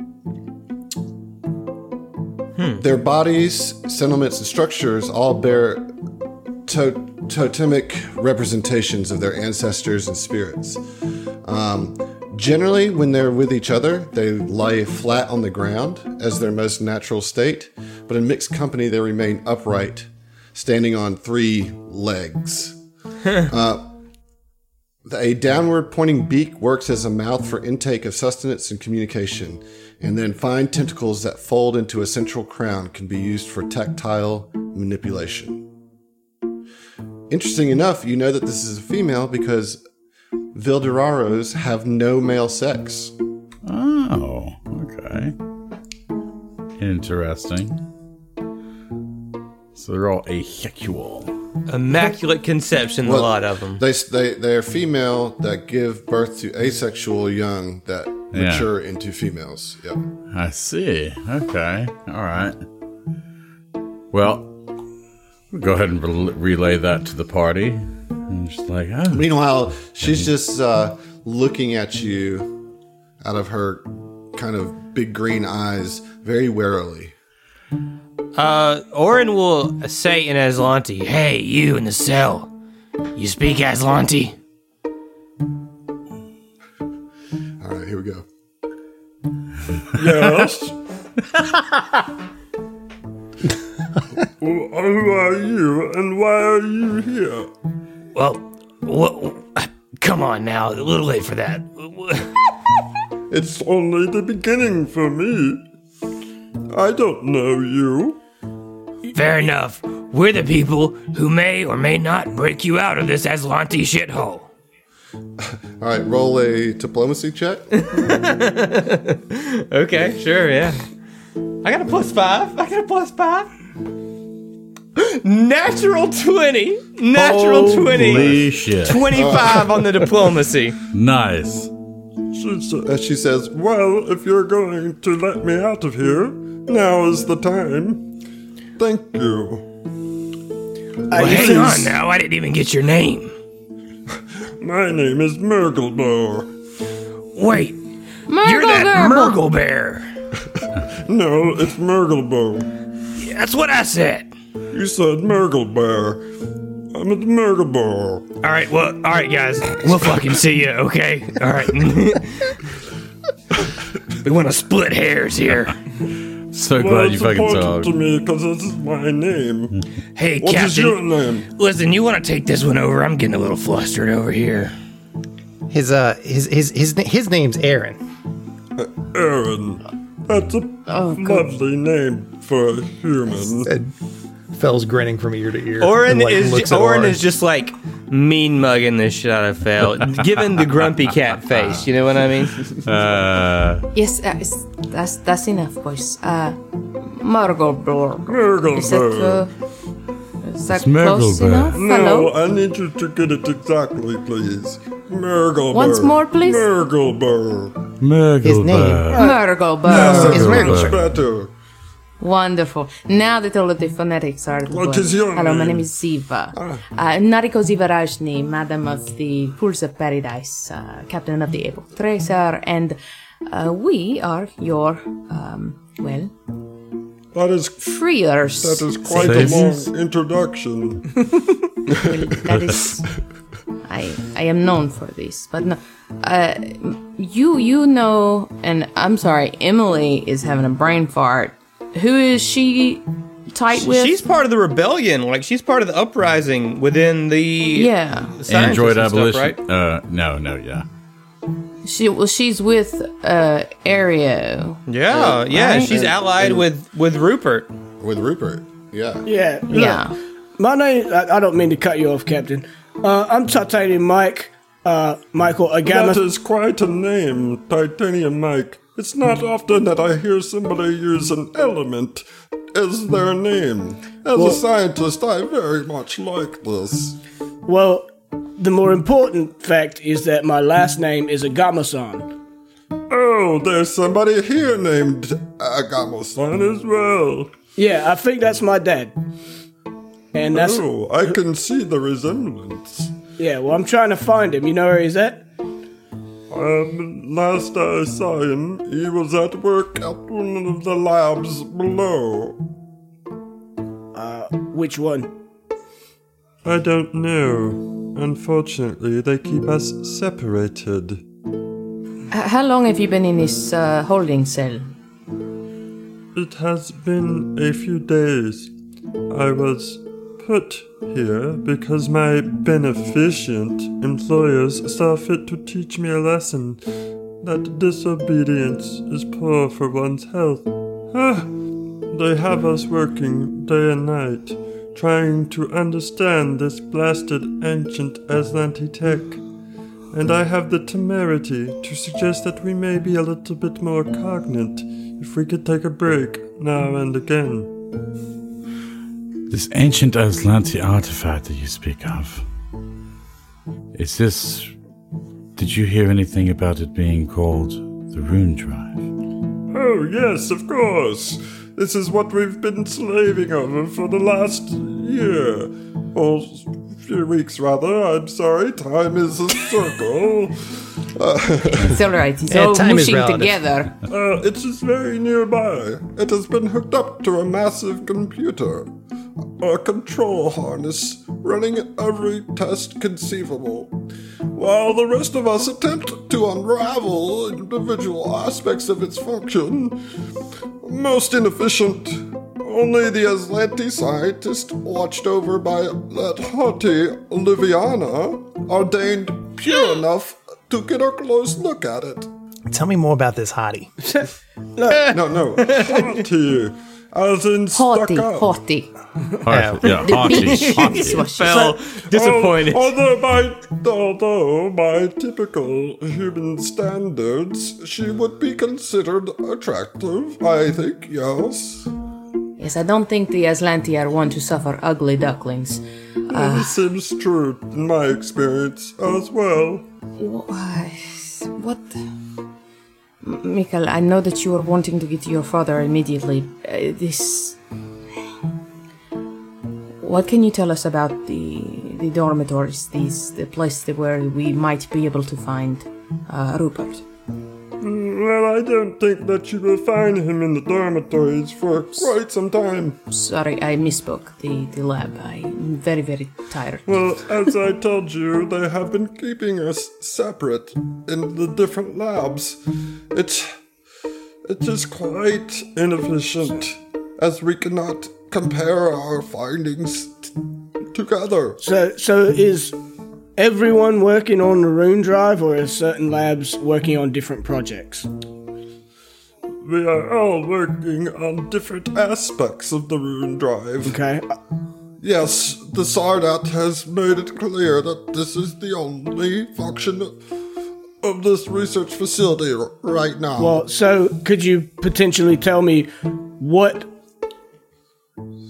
Their bodies, sentiments, and structures all bear to- totemic representations of their ancestors and spirits. Um, generally, when they're with each other, they lie flat on the ground as their most natural state, but in mixed company, they remain upright, standing on three legs. Uh, a downward pointing beak works as a mouth for intake of sustenance and communication, and then fine tentacles that fold into a central crown can be used for tactile manipulation. Interesting enough, you know that this is a female because Vilderaros have no male sex. Oh, okay. Interesting. So they're all asexual. Immaculate conception, a lot of them. They they they are female that give birth to asexual young that Yeah. mature into females. Yep. I see. Okay. All right. Well, we'll go ahead and rel relay that to the party. And just like, oh, Meanwhile, she's just uh, looking at you out of her kind of big green eyes, very warily. Uh, Orin will say in Azlanti, Hey, you in the cell. You speak Azlanti? All right, here we go. Yes. Who are you and why are you here? Well, wha- uh, come on now. A little late for that. It's only the beginning for me. I don't know you. Fair enough. We're the people who may or may not break you out of this Azlanti shithole. All right, roll a diplomacy check. Okay, sure, yeah. I got a plus five. I got a plus five. Natural 20. Natural 20. holy shit. 25 on the diplomacy. Nice. She, sa- Uh, she says, well, if you're going to let me out of here, now is the time. Thank you. Uh, Well, hang on now. I didn't even get your name. My name is Murglebore. Wait, you're that Murgle Bear. No, it's Murglebore. That's what I said. You said Murglebear. I'm at a Murglebore. All right, well, all right, guys. We'll fucking see you, okay? All right. we want to split hairs here. So Well, glad you fucking important talked. to me because this is my name. Hey, Captain. What is your name? Listen, you want to take this one over? I'm getting a little flustered over here. His uh his his his his name's Aaron. Aaron. That's a lovely name for a human. And Fel's grinning from ear to ear. Orin and, like, is looks at Orin Orin. is just like mean mugging this shit out of Fel, given the grumpy cat face. You know what I mean? Uh, Yes, uh, it's- that's that's enough, boys. Uh, Murgleborg. Is that, uh, is that close enough? No, Hello? I need you to get it exactly, please. Murglebore. Once more, please. Murglebore. His name. Murgleborg. Is Much Murglebore. better. Wonderful. Now that all of the phonetics are at What work. is your Hello, my name? name is Ziva. Uh, Nariko Ziva Rajni, Madam of the Pools of Paradise, uh, Captain of the Able Tracer, and uh, we are your, um, well, That is freers. that is quite a Saviors? long introduction. that is I I am known for this, but no, uh, you you know, and I'm sorry, Emily is having a brain fart. Who is she tight with? She's part of the rebellion. Like she's part of the uprising within the yeah. the scientists Android and stuff, abolition. right? Uh, no, no, yeah. She well, she's with uh Ario. Yeah, yeah. She's allied with with Rupert. with Rupert. Yeah. Yeah. Yeah. My name, I, I don't mean to cut you off, Captain. Uh, I'm Titanium Mike, uh, Michael That Agama. is quite a name, Titanium Mike. It's not often that I hear somebody use an element as their name. As a scientist, I very much like this. Well, the more important fact is that my last name is Agama-san. Oh, there's somebody here named Agamo-san as well. Yeah, I think that's my dad. And that's, Oh, I can see the resemblance. yeah, well, I'm trying to find him. You know where he's at? Um, last I saw him, he was at work at one of the labs below. Which one? I don't know. Unfortunately, they keep us separated. H- how long have you been in this uh, holding cell? It has been a few days. I was put here because my beneficent employers saw fit to teach me a lesson that disobedience is poor for one's health. Ah, they have us working day and night, trying to understand this blasted ancient Azlanti tech. And I have the temerity to suggest that we may be a little bit more cognate if we could take a break now and again. This ancient Azlanti artifact that you speak of. Is this. Did you hear anything about it being called the Rune Drive? Oh, yes, of course. This is what we've been slaving over for the last year. Or few weeks, rather. I'm sorry. Time is a circle. It's all right. It's Yeah, all time mushing together. Uh, it is very nearby. It has been hooked up to a massive computer. A control harness running every test conceivable. While the rest of us attempt to unravel individual aspects of its function, most inefficient. Only the Azlanti scientist, watched over by that haughty Liviana, ordained pure enough to get a close look at it. Tell me more about this hottie. No, no, no. haughty, as in stuck Haughty, up. haughty. Haughty, yeah, haughty. Dishwasher. Fel disappointed. Al- Although by although by typical human standards, she would be considered attractive. I think yes. Yes, I don't think the Azlanti are one to suffer ugly ducklings. this ah. seems true in my experience as well. Why? What? M- Mikhail, I know that you are wanting to get to your father immediately. Uh, this. What can you tell us about the the dormitories, these the place where we might be able to find uh, Rupert? Well, I don't think that you will find him in the dormitories for quite some time. Sorry, I misspoke. The the lab. I'm very very tired. Well, as I told you, they have been keeping us separate in the different labs. It's it is quite inefficient, as we cannot compare our findings t- together. So, so is everyone working on the Rune Drive, or is certain labs working on different projects? We are all working on different aspects of the Rune Drive. Okay. Yes, the Sardat has made it clear that this is the only function of this research facility r- right now. Well, so could you potentially tell me what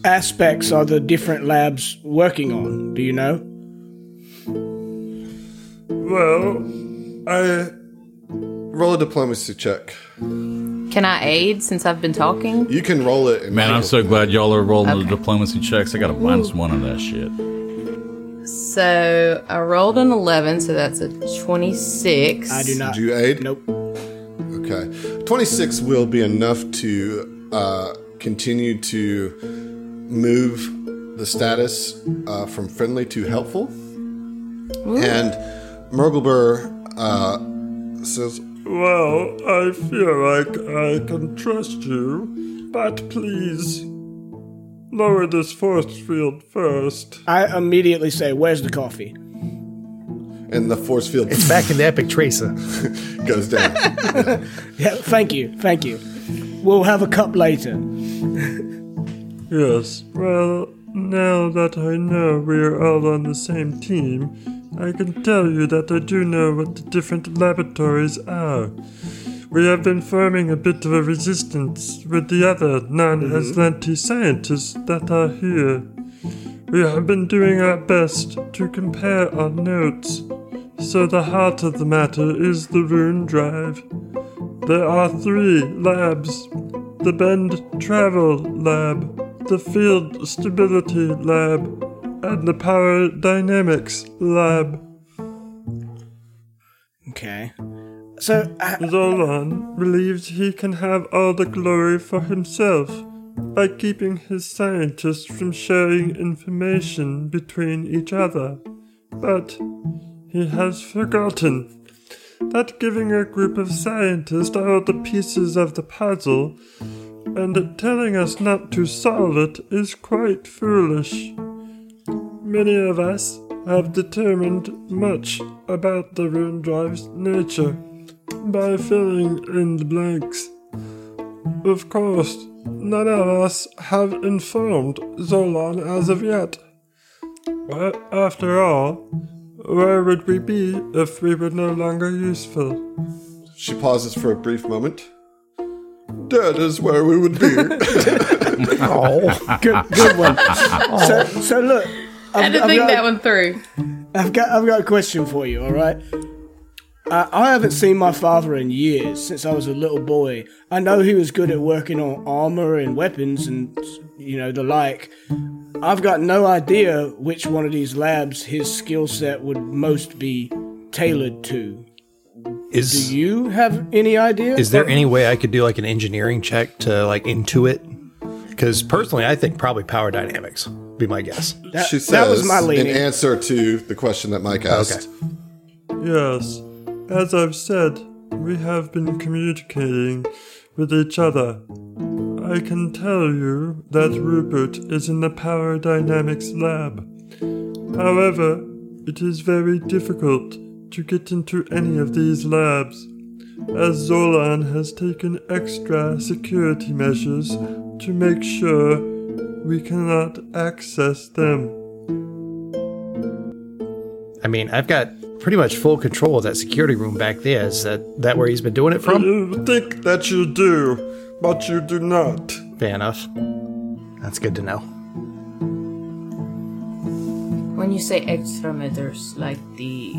aspects are the different labs working on? Do you know? Well, I Roll a diplomacy check. Can I aid since I've been talking? You can roll it. And Man, I'm so glad y'all are rolling Okay. the diplomacy checks. I got a minus one on that shit. So I rolled an eleven, so that's a twenty-six. I do not. Do you aid? Nope. Okay. 26 will be enough to uh, continue to move the status uh, from friendly to helpful. And Murglebore uh, says, Well, I feel like I can trust you, but please lower this force field first. I immediately say, "Where's the coffee?" and the force field It's back in the Epic Tracer. goes down. Yeah, thank you, thank you. We'll have a cup later. Yes, well, now that I know we're all on the same team, I can tell you that I do know what the different laboratories are. We have been forming a bit of a resistance with the other non Azlanti mm-hmm. scientists that are here. We have been doing our best to compare our notes. So the heart of the matter is the Rune Drive. There are three labs the Bend Travel Lab, the Field Stability Lab, and the Power Dynamics Lab. Okay. So, uh, Zolan believes he can have all the glory for himself by keeping his scientists from sharing information between each other. But he has forgotten that giving a group of scientists all the pieces of the puzzle and telling us not to solve it is quite foolish. Many of us have determined much about the rune drive's nature by filling in the blanks. Of course, none of us have informed Zolan as of yet. But after all, where would we be if we were no longer useful? She pauses for a brief moment. Dead is where we would be. Oh, Good, good one. So, so look, I had to I've think got- that one through. I've got I've got a question for you. All right. Uh, I haven't seen my father in years since I was a little boy. I know he was good at working on armor and weapons and you know the like. I've got no idea which one of these labs his skill set would most be tailored to. is Do you have any idea? is there any way I could do like an engineering check to like intuit? Because personally, I think probably power dynamics would be my guess. that, she says that was my in answer to the question that Mike asked. Yes, as I've said, we have been communicating with each other. I can tell you that Rupert is in the Power Dynamics lab. However, it is very difficult to get into any of these labs, as Zolan has taken extra security measures to make sure we cannot access them. I mean, I've got pretty much full control of that security room back there. Is that that where he's been doing it from? You think that you do, but you do not. Fair enough. That's good to know. When you say extra meters, like the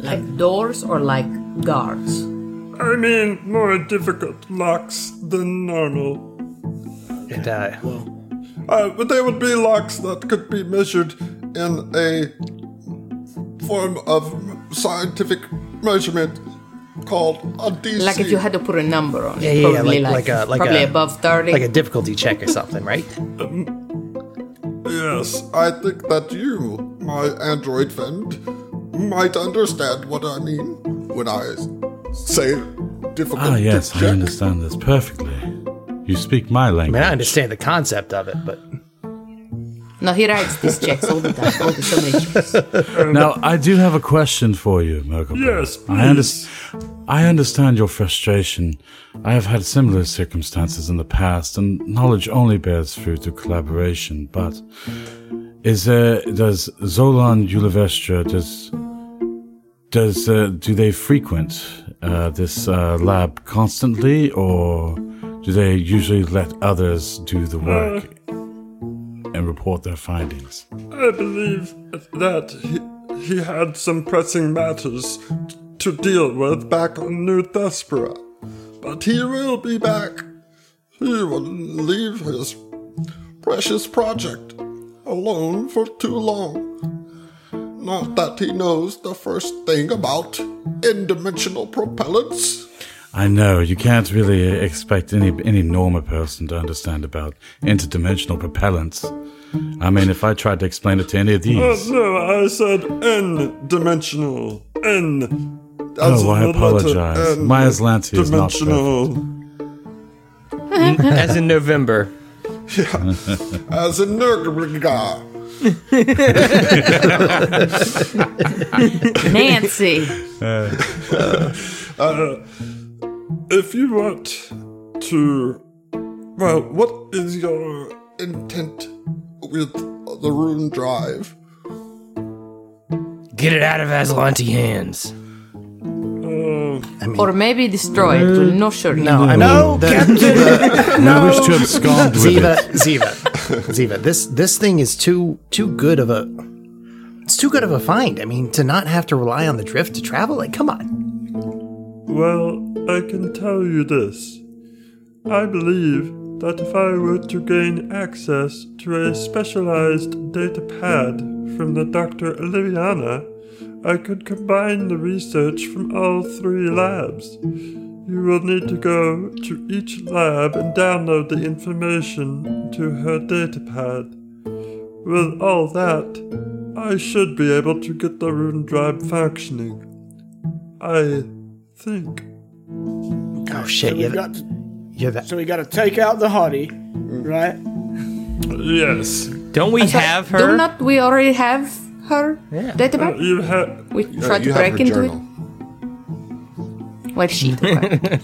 like doors or like guards? I mean, more difficult locks than normal. And uh, Uh, but they would be locks that could be measured in a form of scientific measurement called a DC. Like if you had to put a number on it, Yeah, yeah, yeah, like- like, like a- like probably a- above thirty. like a difficulty check or something, right? Yes, I think that you, my android friend, might understand what I mean when I say difficult. Ah, yes, to I understand this perfectly. You speak my language. I mean. I understand the concept of it, but no, he writes these checks all the time. There's so many checks. Now, I do have a question for you, Merkel. Yes, I, under- please. I understand your frustration. I have had similar circumstances in the past, and knowledge only bears fruit through collaboration. But is there does Zolan Ulivestra does does uh, do they frequent uh, this uh, lab constantly, or do they usually let others do the work uh. and report their findings? I believe that he, he had some pressing matters to deal with back on New Thespera. But he will be back. He will leave his precious project alone for too long. Not that he knows the first thing about in-dimensional propellants. I know you can't really expect any any normal person to understand about interdimensional propellants. I mean, if I tried to explain it to any of Uh, these, no, I said N-dimensional. N. as Oh, I in the letter apologize. N. My Azlanti is not Dimensional. As in November. As in Nurgriga. Nancy. If you want to. Well, what is your intent with the rune drive? Get it out of Azlanti hands. Uh, or maybe destroy it. We're not sure. no, I mean, No, the- Captain. I wish to abscond with Ziva, it. Ziva, Ziva. This this thing is too too good of a. It's too good of a find. I mean, to not have to rely on the drift to travel. Like, come on. Well, I can tell you this. I believe that if I were to gain access to a specialized data pad from the Dr. Oliviana, I could combine the research from all three labs. You will need to go to each lab and download the information to her data pad. With all that, I should be able to get the rune drive functioning. I think. Oh shit! we Yeah, got yeah. That, so we got to take out the hottie, right? Yes. Don't we have her? Do not we already have her database? Uh, you have. We tried you to break into journal. it. Wait, sheet. okay.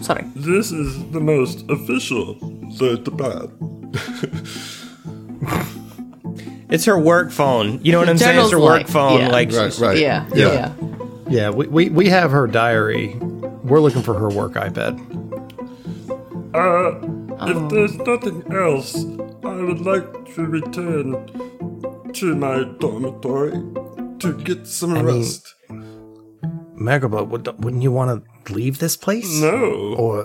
Sorry. This is the most official database. It's her work phone. You know what I'm saying? It's her work like- phone. yeah. Like, Right, right. Yeah, Yeah. yeah. Yeah, we, we, we have her diary. We're looking for her work iPad. Uh, Oh. if there's nothing else, I would like to return to my dormitory to get some mean- rest. Megabot, would, wouldn't you want to leave this place? no, Or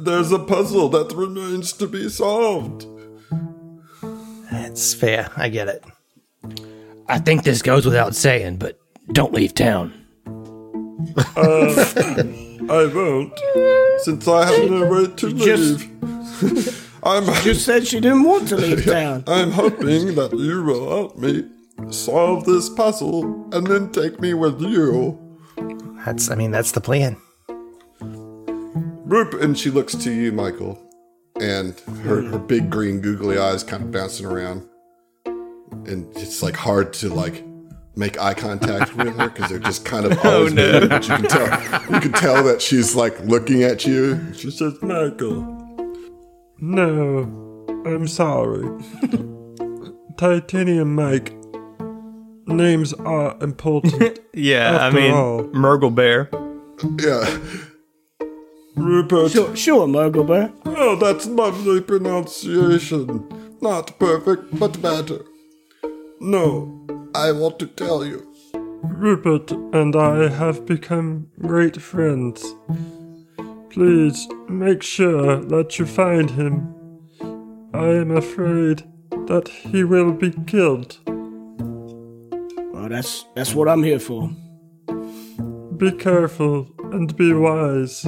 there's a puzzle that remains to be solved. That's fair. I get it. I think this goes without saying, but don't leave town. Uh, I won't, since I have no way to just- leave. I'm Just said she didn't want to leave town. I'm hoping that you will help me solve this puzzle and then take me with you. That's I mean that's the plan. Roop, and she looks to you, Michael, and her, hmm. her big green googly eyes kind of bouncing around, and it's like hard to like make eye contact with her because they're just kind of oh, always moving, but you can tell you can tell that she's like looking at you. She says, Michael. No, I'm sorry. Titanium Mike. Names are important. yeah, I mean, all. Murgle Bear. Yeah, Rupert. Sure, sure, Muggle Bear. Oh, that's lovely pronunciation. Not perfect, but better. No, I want to tell you. Rupert and I have become great friends. Please make sure that you find him. I am afraid that he will be killed. Well, that's that's what I'm here for. Be careful and be wise.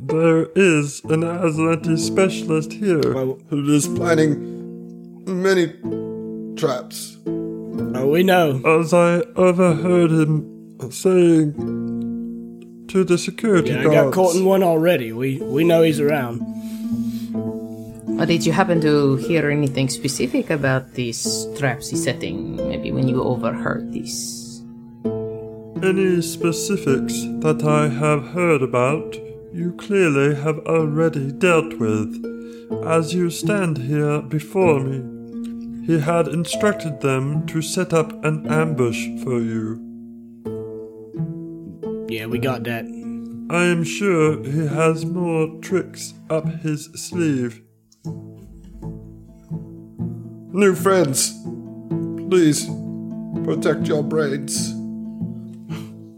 There is an Azlanti specialist here Well, Who is planning many traps? Oh, we know. as I overheard him saying to the security Yeah, I got caught in one already. We we know he's around. Or did you happen to hear anything specific about these traps he's setting? Maybe when you overheard this. Any specifics that I have heard about, you clearly have already dealt with. As you stand here before me, he had instructed them to set up an ambush for you. Yeah, we got that. I am sure he has more tricks up his sleeve. New friends, please protect your brains.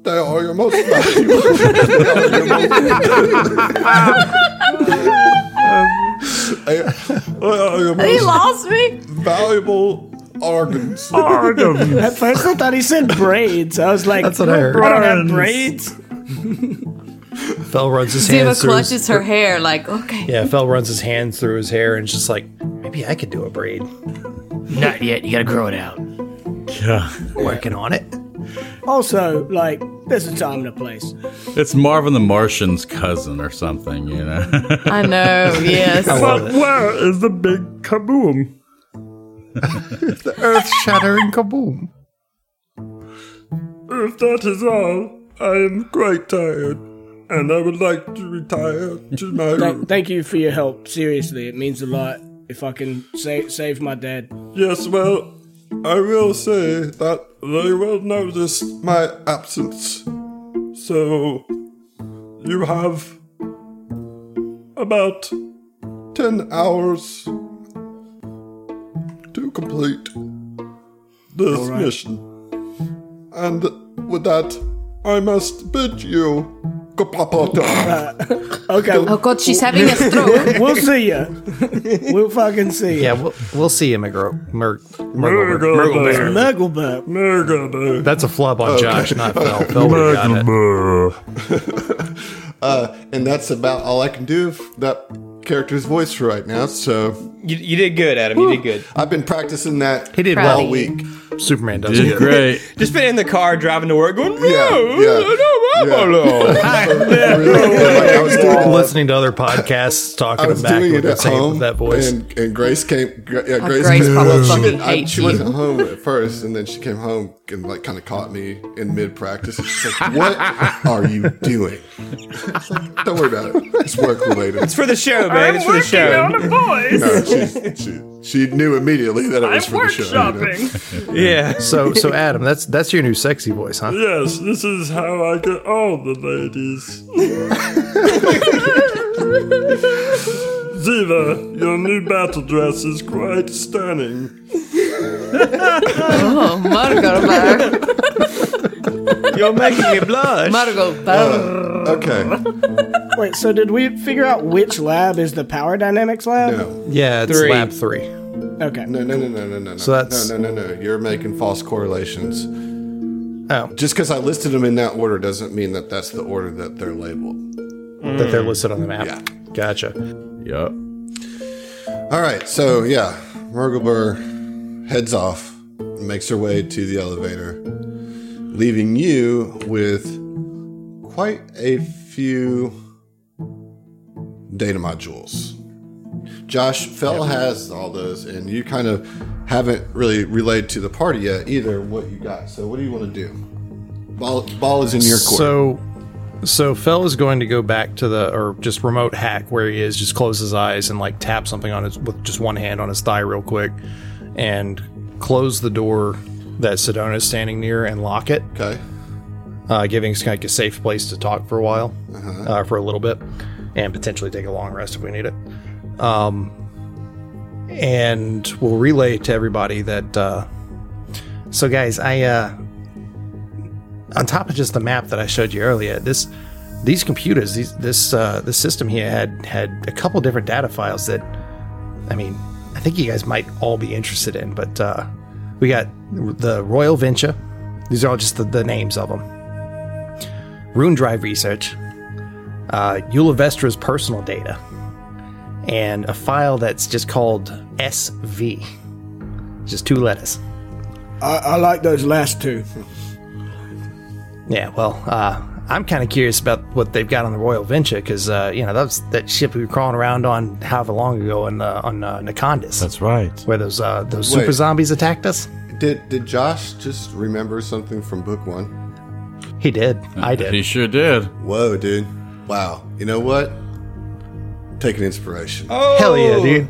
They are your most valuable. They are your most- They are your He lost me. valuable organs. At first, I thought he said braids. I was like, That's what I heard. I don't have braids. Fel runs his Ziva hands through. His, clutches her hair like, okay. yeah, Fel runs his hands through his hair and it's just like maybe I could do a braid. Not yet. You gotta grow it out. Yeah. Working on it. Also, like, there's a time and a place. It's Marvin the Martian's cousin or something, you know? I know, yes. But where is the big kaboom? The earth shattering kaboom. If that is all, I am quite tired, and I would like to retire to my Thank, room. thank you for your help. Seriously, it means a lot. If I can save save my dad. Yes, well, I will say that they will notice my absence. So, you have about 10 hours to complete this mission. And with that, I must bid you. Okay, Oh god, she's having a stroke. we'll see ya. we'll fucking see Yeah, we'll, we'll see him, Murgle. Mur- Murgle. Murgle Bear. Mugglebutt. Murgle That's a flub on Josh, not Fell. Fell would've got it. uh, and that's about all I can do that character's voice for right now. So You, you did good, Adam. You did good. I've been practicing that He did Proud all of week. Superman does Did it. great. Just been in the car driving to work going, no, Yeah, yeah, no, no, no. I was doing, Listening to other podcasts I talking was back doing with it the at same home, with that voice. and, and Grace came. Gra- Yeah, oh, Grace, Grace came, probably she, fucking didn't- I- hates she wasn't home at first, and then she came home and like kind of caught me in mid practice. She's like, "What are you doing?" Like, Don't worry about it. It's work related. It's for the show, man. It's for the show. No, she, she, she knew immediately that it was for the show. you know? Yeah. so so Adam, that's that's your new sexy voice, huh? Yes, this is how I get all the ladies. Ziva, your new battle dress is quite stunning. Oh, might go better. You're making me blush. Might go better. Uh, okay. Wait, so did we figure out which lab is the power dynamics lab? No. Yeah, it's Three. lab three. Okay. No, no, no, no, no, no. So that's- no, no, no, no. You're making false correlations. Oh, Just because I listed them in that order doesn't mean that that's the order that they're labeled. that they're listed on the map. Yeah. Gotcha. Yup. All right, so yeah, Murglebore heads off, makes her way to the elevator, leaving you with quite a few data modules. Josh, Fell has all those, and you kind of haven't really relayed to the party yet either what you got. So, what do you want to do? Ball, ball is in your court. So, so Fell is going to go back to the or just remote hack where he is. Just close his eyes and like tap something on his with just one hand on his thigh real quick, and close the door that Sedona is standing near and lock it, okay. uh, giving us like a safe place to talk for a while, uh, for a little bit, and potentially take a long rest if we need it. Um, and we'll relay to everybody that. Uh, so, guys, I uh, on top of just the map that I showed you earlier, this these computers, these this uh, this system here had had a couple different data files that, I mean, I think you guys might all be interested in. But uh, we got the Royal Venture. These are all just the, the names of them. Rune Drive research, uh, Ulivestra's personal data, and a file that's just called SV. Just two letters. I, I like those last two. Yeah, well, uh, I'm kind of curious about what they've got on the Royal Venture because uh, you know that was that ship we were crawling around on however long ago on uh, on uh, Nakondis, That's right. where those uh, those Wait. super zombies attacked us. Did did Josh just remember something from book one? He did. I did. He sure did. Whoa, dude! Wow. You know what? Take an inspiration. Hell yeah, dude.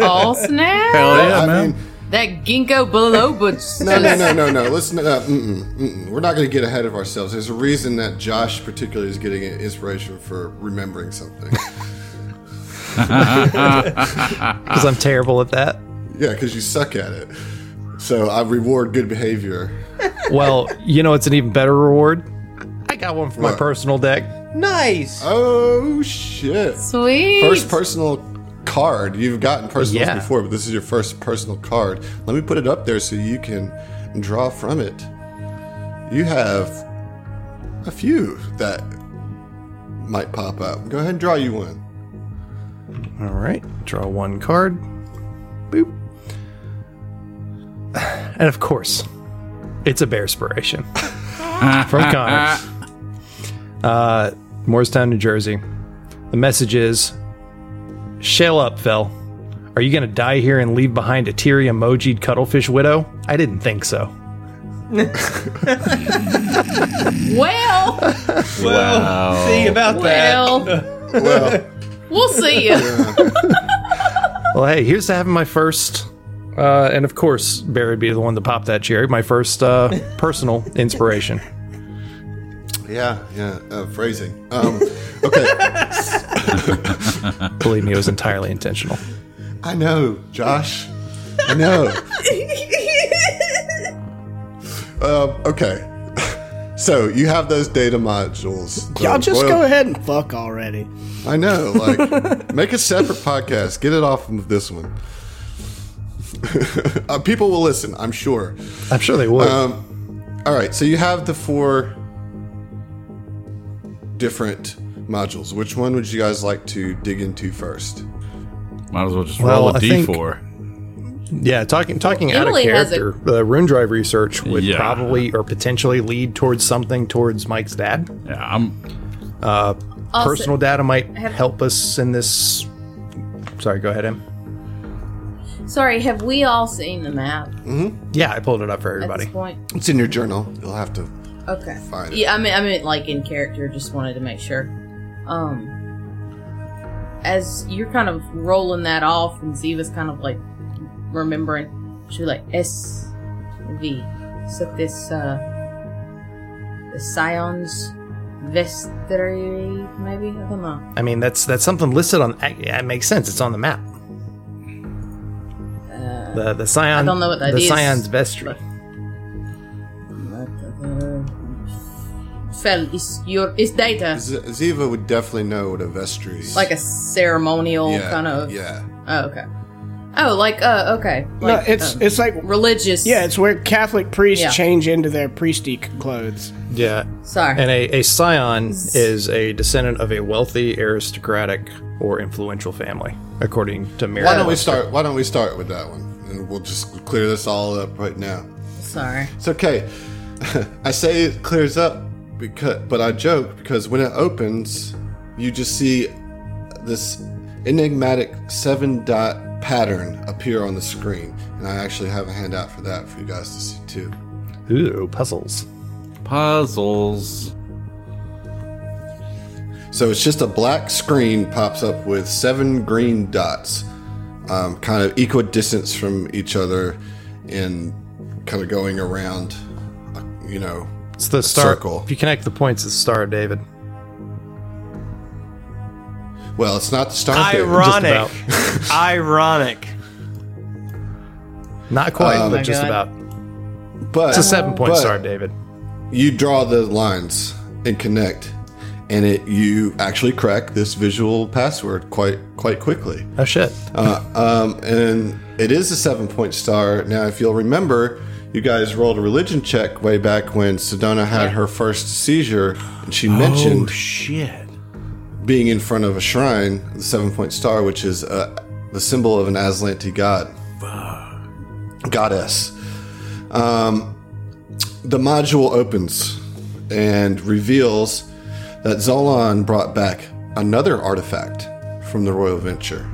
Oh snap! Hell yeah, I man. Oh, mean, That ginkgo biloba. no, no, no, no, no. Listen, uh, mm-mm, mm-mm. we're not going to get ahead of ourselves. There's a reason that Josh, particularly, is getting inspiration for remembering something. Because I'm terrible at that. yeah, because you suck at it. So I reward good behavior. Well, you know, it's an even better reward. I got one for my personal deck. Nice. Oh shit! Sweet. First personal card. You've gotten personals Yeah. before, but this is your first personal card. Let me put it up there so you can draw from it. You have a few that might pop up. Go ahead and draw you one. All right, draw one card. Boop. And of course, it's a bear spiration from Connor. Uh, Morristown, New Jersey. The message is Shell up, Fel. Are you going to die here and leave behind a teary emojied cuttlefish widow? I didn't think so. well, Well, see about that. well, Well, we'll see you. Well, hey, here's to having my first, uh, and of course, Barry would be the one to pop that cherry. My first uh, personal inspiration. yeah, yeah. Uh, phrasing. Um, okay, Believe me, it was entirely intentional. I know, Josh. I know. um, okay. So you have those data modules. Y'all just Royal- go ahead and fuck already. I know. Like, make a separate podcast. Get it off of this one. uh, people will listen, I'm sure. I'm sure they would. Um, all right. So you have the four different modules. Which one would you guys like to dig into first? Might as well just Well, roll a I think- d4. Yeah, talking talking out of Emily has a- character, the rune drive research would Yeah. probably or potentially lead towards something towards Mike's dad. Yeah, I'm. Uh, also- Personal data might have- help us in this. Sorry, go ahead, Em. Sorry, have we all seen the map mm-hmm. Yeah, I pulled it up for at everybody. this point? It's in your journal. You'll have to. Okay. Find it. Yeah, I mean, I meant like in character. Just wanted to make sure. Um, as you're kind of rolling that off, and Ziva's kind of like remembering, she's like S V. So this uh, the Scions Vestry, maybe I don't know. I mean, that's that's something listed on. It makes sense. It's on the map. the the Scion. Uh, I don't know what that the is, Scion's vestry. Fel is your is data Z- Ziva would definitely know what a vestry is. like a ceremonial yeah, kind of. Yeah. Oh, okay. Oh, like uh, okay. Like, no, it's uh, it's like religious. yeah, it's where Catholic priests Yeah. change into their priesty clothes. Yeah. Sorry. And a, a scion is a descendant of a wealthy, aristocratic, or influential family, according to Mary. Why don't we start? Why don't we start with that one, and we'll just clear this all up right now. Sorry. It's okay. I say it clears up because, but I joke because when it opens, you just see this enigmatic seven dot pattern appear on the screen, and I actually have a handout for that for you guys to see too. Ooh, puzzles. Puzzles. So it's just a black screen pops up with seven green dots, um, kind of equidistant from each other, and kind of going around, uh, you know, It's the star. circle. If you connect the points, it's the Star David. Well, it's not the star. thing. Ironic. Ironic. Not quite, Um, but just God. about. but It's a seven-point Star David. You draw the lines and connect, and it you actually crack this visual password quite quite quickly. Oh shit! Uh, um, and it is a seven point star. Now, if you'll remember, you guys rolled a religion check way back when Sedona had her first seizure, and she mentioned shit. being in front of a shrine, the seven point star, which is uh, the symbol of an Azlanti god, goddess. Um, the module opens and reveals that Zolan brought back another artifact from the Royal Venture.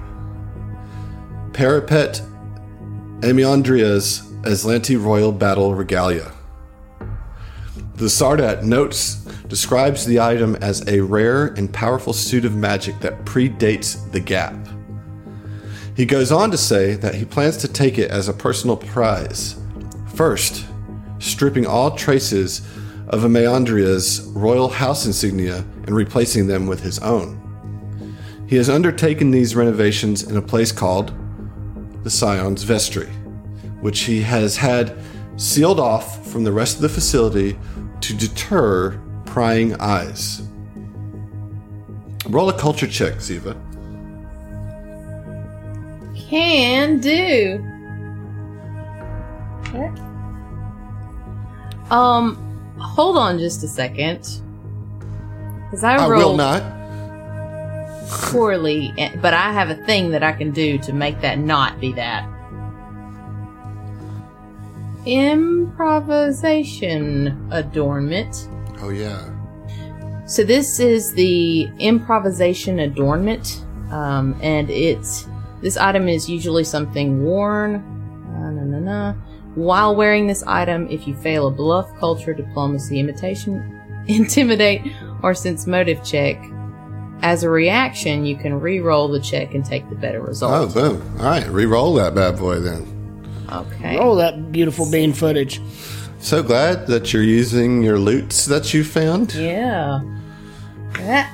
Parapet Amiandria's Azlanti Royal Battle Regalia. The Sardat notes describes the item as a rare and powerful suit of magic that predates the gap. He goes on to say that he plans to take it as a personal prize. First, stripping all traces of Ameandria's royal house insignia and replacing them with his own. He has undertaken these renovations in a place called the Scion's Vestry, which he has had sealed off from the rest of the facility to deter prying eyes. Roll a culture check, Ziva. Can do. Okay. Um, hold on just a second. Because I, I will not. poorly, eh, but I have a thing that I can do to make that not be that. Improvisation adornment. Oh yeah. So this is the improvisation adornment, um, and it's this item is usually something worn. Uh, na, na, na. While wearing this item, if you fail a bluff, culture, diplomacy, imitation, intimidate, or sense motive check, as a reaction, you can re-roll the check and take the better result. Oh boom. All right, re-roll that bad boy then. Okay. Roll that beautiful bean footage. So glad that you're using your loots that you found. Yeah. That.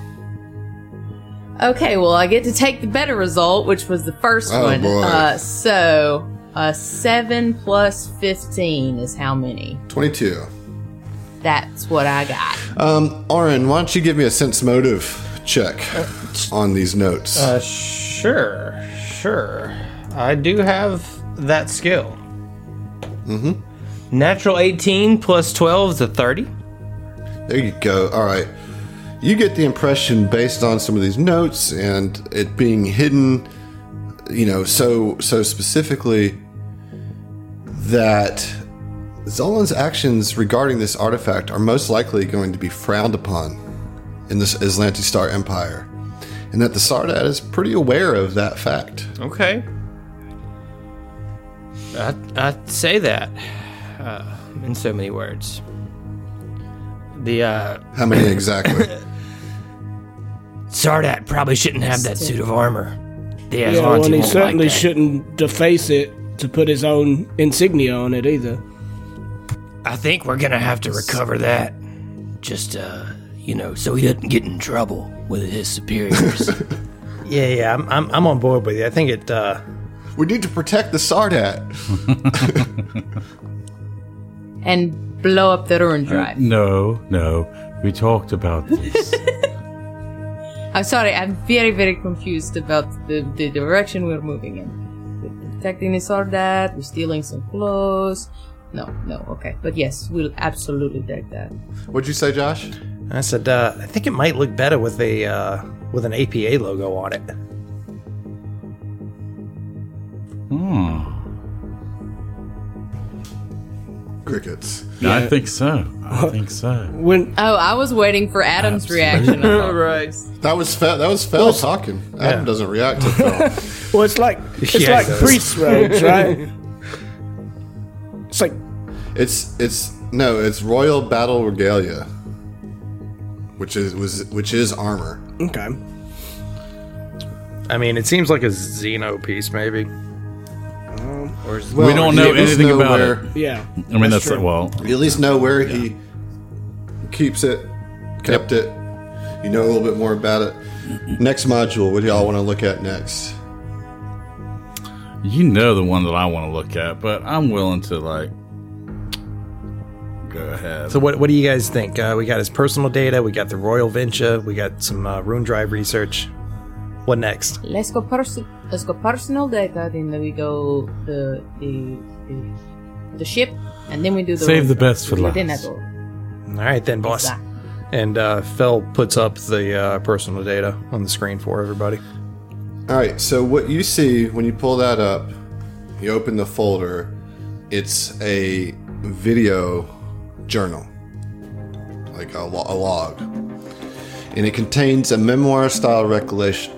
Okay, well, I get to take the better result, which was the first Oh, one. boy. Uh, so, uh, 7 plus 15 is how many? Twenty-two. That's what I got. Um, Oren, why don't you give me a sense motive check on these notes? Uh, sure, sure. I do have that skill. Mm-hmm. Natural 18 plus 12 is a 30. There you go. All right. You get the impression based on some of these notes and it being hidden, you know, so so specifically that Zolan's actions regarding this artifact are most likely going to be frowned upon in this Azlanti Star Empire, and that the Sardat is pretty aware of that fact. Okay. I, I'd say that uh, in so many words. The uh, How many exactly? Sardat probably shouldn't have that suit of armor. The Yeah, well, and he certainly like shouldn't deface it to put his own insignia on it either. I think we're gonna have to recover that. Just, uh, you know, so he doesn't get in trouble with his superiors. Yeah, yeah, I'm, I'm, I'm on board with you. I think it. Uh, we need to protect the Sardat. And blow up the Rune Drive. No, no. We talked about this. I'm sorry, I'm very, very confused about the, the direction we're moving in. We're protecting the Sardat, we're stealing some clothes. No, no, okay. But yes, we'll absolutely take that. What'd you say, Josh? I said uh, I think it might look better with a uh, with an APA logo on it. Hmm. Crickets. I think so. I think so. When Oh, I was waiting for Adam's reaction. I thought. right. That was Fel, that was Fel talking. Adam doesn't react to Fel. well, it's like it's Yeah, like it priest robes, right? it's like it's it's no, it's Royal Battle Regalia, which is was which is armor. okay. I mean, it seems like a Xeno piece, maybe. Well, we don't know you at least anything about where- it. Yeah. I mean, that's, true. well. You at least know where he keeps it, kept it. You know a little bit more about it. Next module, what do y'all want to look at next? You know the one that I want to look at, but I'm willing to like go ahead. So, what what do you guys think? Uh, we got his personal data. We got the Royal Venture. We got some uh, Rune Drive research. What next? Let's go person. Let's go personal data. Then we go the the the, the ship, and then we do the Save the best for last. Then I go. All right, then, boss. Exactly. And uh, Fel puts up the uh, personal data on the screen for everybody. All right, so what you see when you pull that up, you open the folder, it's a video journal, like a, lo- a log. And it contains a memoir style recollection,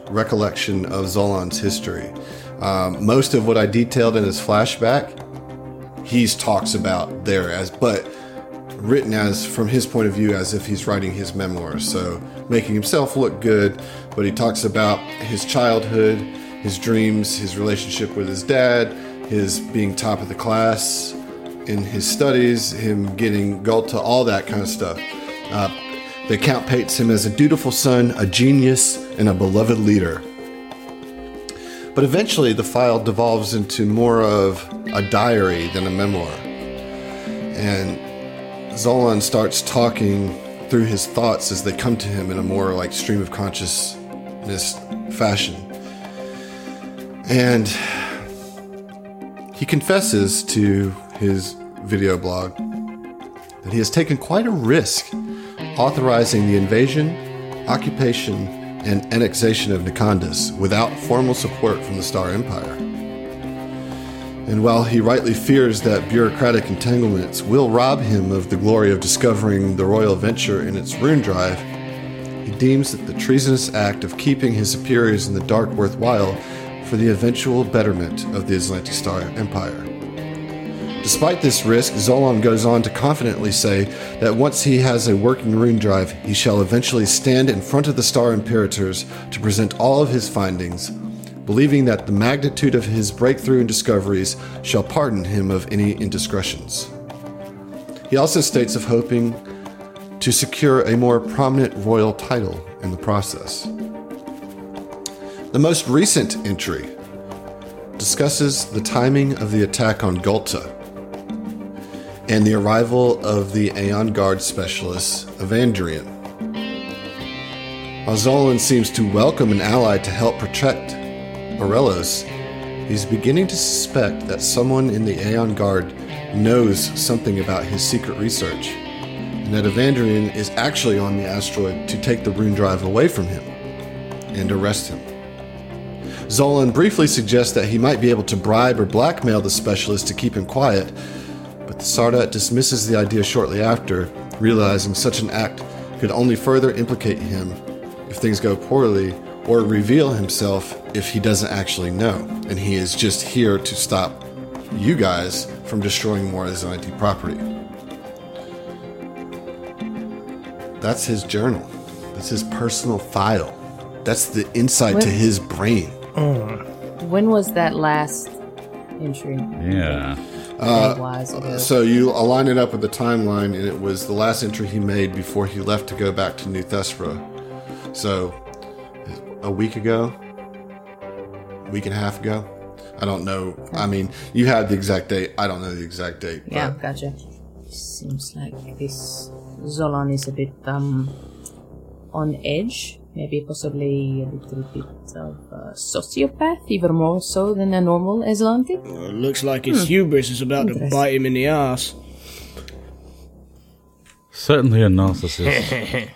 of Zolan's history. Um, most of what I detailed in his flashback, he talks about there as, but written as from his point of view as if he's writing his memoirs so making himself look good but he talks about his childhood his dreams his relationship with his dad his being top of the class in his studies him getting Gulta, all that kind of stuff uh, the account paints him as a dutiful son a genius and a beloved leader but eventually the file devolves into more of a diary than a memoir and Zolan starts talking through his thoughts as they come to him in a more like stream of consciousness fashion. And he confesses to his video blog that he has taken quite a risk authorizing the invasion, occupation, and annexation of Nakondis without formal support from the Star Empire. And while he rightly fears that bureaucratic entanglements will rob him of the glory of discovering the royal venture in its rune drive, he deems that the treasonous act of keeping his superiors in the dark worthwhile for the eventual betterment of the Azlanti Star Empire. Despite this risk, Zolan goes on to confidently say that once he has a working rune drive, he shall eventually stand in front of the Star Imperators to present all of his findings, believing that the magnitude of his breakthrough and discoveries shall pardon him of any indiscretions. He also states of hoping to secure a more prominent royal title in the process. The most recent entry discusses the timing of the attack on Gulta and the arrival of the Aeon Guard specialist, Evandrian. While Zolan seems to welcome an ally to help protect Aurelos, he's beginning to suspect that someone in the Aeon Guard knows something about his secret research, and that Evandrian is actually on the asteroid to take the rune drive away from him and arrest him. Zolan briefly suggests that he might be able to bribe or blackmail the specialist to keep him quiet, but the Sardat dismisses the idea shortly after, realizing such an act could only further implicate him if things go poorly or reveal himself if he doesn't actually know, and he is just here to stop you guys from destroying more Azlanti property. That's his journal. That's his personal file. That's the insight to his brain. When was that last entry? Yeah. Day-wise? So you align it up with the timeline, and it was the last entry he made before he left to go back to New Thespera. So a week ago, week and a half ago. I don't know. I mean, you had the exact date. I don't know the exact date. yeah, gotcha. Seems like this Zolan is a bit um on edge. Maybe possibly a little bit of a sociopath, even more so than a normal Azlanti. Uh, looks like his hubris is about to bite him in the ass. Certainly a narcissist.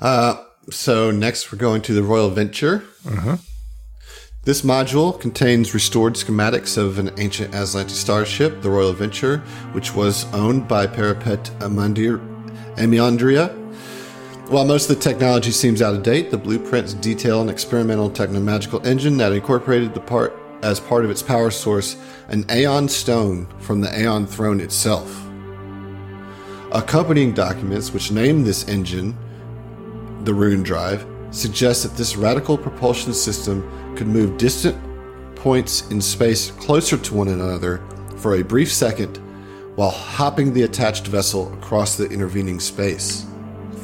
So next, we're going to the Royal Venture. This module contains restored schematics of an ancient Azlanti starship, the Royal Venture, which was owned by Parapet Amandir- Amiandria. While most of the technology seems out of date, the blueprints detail an experimental technomagical engine that incorporated the part as part of its power source an Aeon stone from the Aeon throne itself. Accompanying documents which name this engine the Rune Drive, suggest that this radical propulsion system could move distant points in space closer to one another for a brief second while hopping the attached vessel across the intervening space.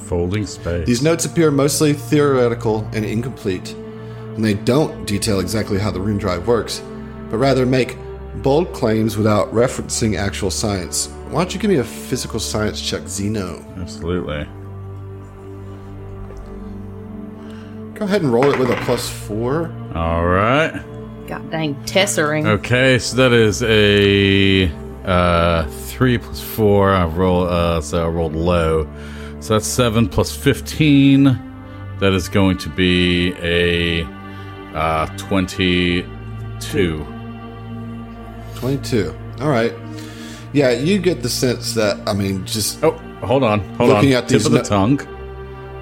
Folding space. These notes appear mostly theoretical and incomplete, and they don't detail exactly how the Rune Drive works, but rather make bold claims without referencing actual science. Why don't you give me a physical science check, Zeno? Absolutely. Go ahead and roll it with a plus four. All right. God dang tessering. Okay, so that is a uh, three plus four. I roll, uh, so I rolled low. So that's seven plus fifteen. That is going to be a uh, twenty-two. 22. All right. Yeah, you get the sense that, I mean, just. Oh, hold on, hold Looking on. at Tip of the no- tongue.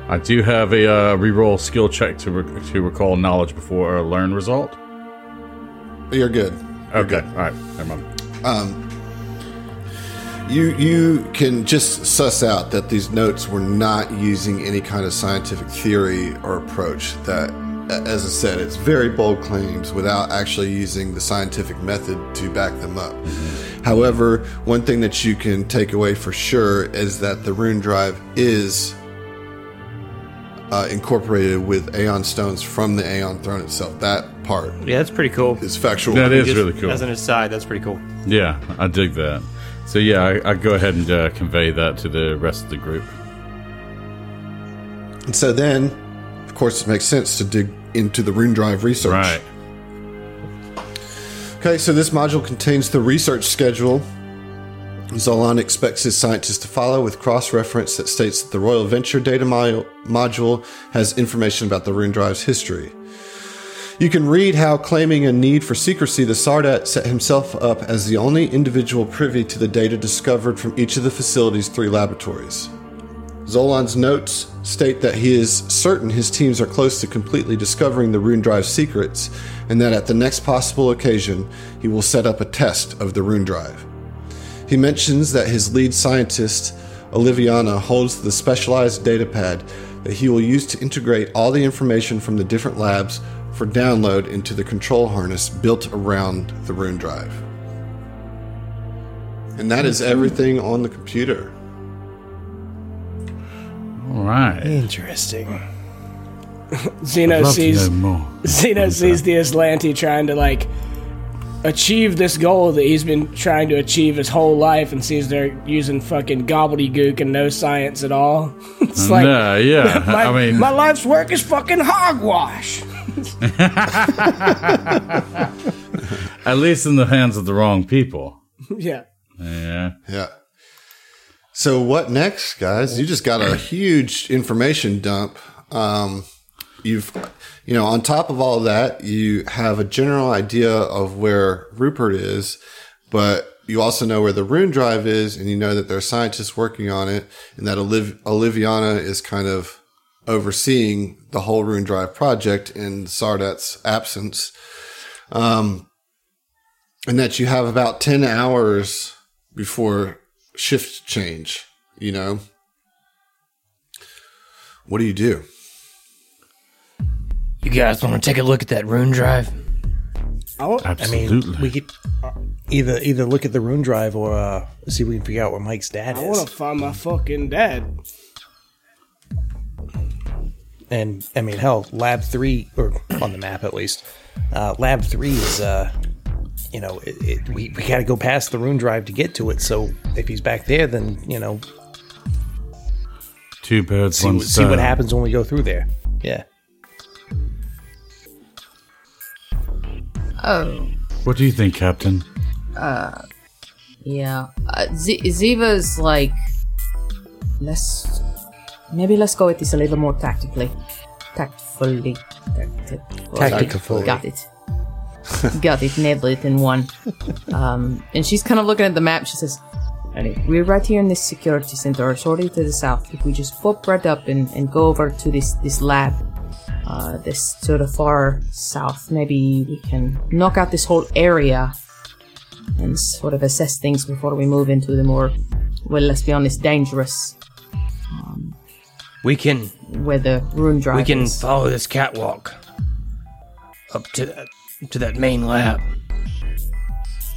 I do have a uh, reroll skill check to re- to recall knowledge before a learn result. You're good. Okay, all right, never mind. You you can just suss out that these notes were not using any kind of scientific theory or approach. That, as I said, it's very bold claims without actually using the scientific method to back them up. However, one thing that you can take away for sure is that the rune drive is uh, incorporated with Aeon stones from the Aeon throne itself. That part Yeah, that's pretty cool. It's factual. That is Just really cool. As an aside, that's pretty cool. Yeah, I dig that. So yeah, I, I go ahead and uh, convey that to the rest of the group. And so then, of course, it makes sense to dig into the rune drive research. Right. Okay, so this module contains the research schedule. Zolan expects his scientists to follow with cross reference that states that the Royal Venture data mo- module has information about the rune drive's history. You can read how, claiming a need for secrecy, the Sardat set himself up as the only individual privy to the data discovered from each of the facility's three laboratories. Zolan's notes state that he is certain his teams are close to completely discovering the Rune Drive's secrets, and that at the next possible occasion, he will set up a test of the Rune Drive. He mentions that his lead scientist, Oliviana, holds the specialized datapad that he will use to integrate all the information from the different labs for download into the control harness built around the Rune Drive. And that is everything on the computer. All right. Interesting. Zeno sees. Zeno sees the Azlanti trying to like achieve this goal that he's been trying to achieve his whole life and sees they're using fucking gobbledygook and no science at all. it's like yeah, yeah. my, I mean, my life's work is fucking hogwash. at least in the hands of the wrong people. yeah. Yeah. Yeah. So what next, guys? You just got a huge information dump. Um, you've, you know, on top of all that, you have a general idea of where Rupert is, but you also know where the rune drive is, and you know that there are scientists working on it, and that Oliv- Oliviana is kind of overseeing the whole rune drive project in Sardat's absence. Um, and that you have about 10 hours before shift change, you know? What do you do? You guys want to take a look at that rune drive? I want, I Absolutely. mean, we could uh, either either look at the rune drive or uh, see if we can figure out where Mike's dad I is. I want to find my fucking dad. And I mean, hell, Lab Three, or on the map at least, uh, Lab Three is, uh, you know, it, it, we we got to go past the rune drive to get to it. So if he's back there, then you know, Two birds, see, one what- see what happens when we go through there. Yeah. Oh, What do you think, Captain? yeah. Uh, Z- Ziva's like, let's maybe let's go with this a little more tactically, tactfully, tactfully. Tactically. Got it. Got it. Nailed it in one. Um, and she's kind of looking at the map. She says, We're right here in this security center, sorry to the south. If we just pop right up and, and go over to this, this lab, uh, this to the far south, maybe we can knock out this whole area and sort of assess things before we move into the more, well, let's be honest, dangerous, We can where the rune drive we can is. follow this catwalk up to that, to that main lab.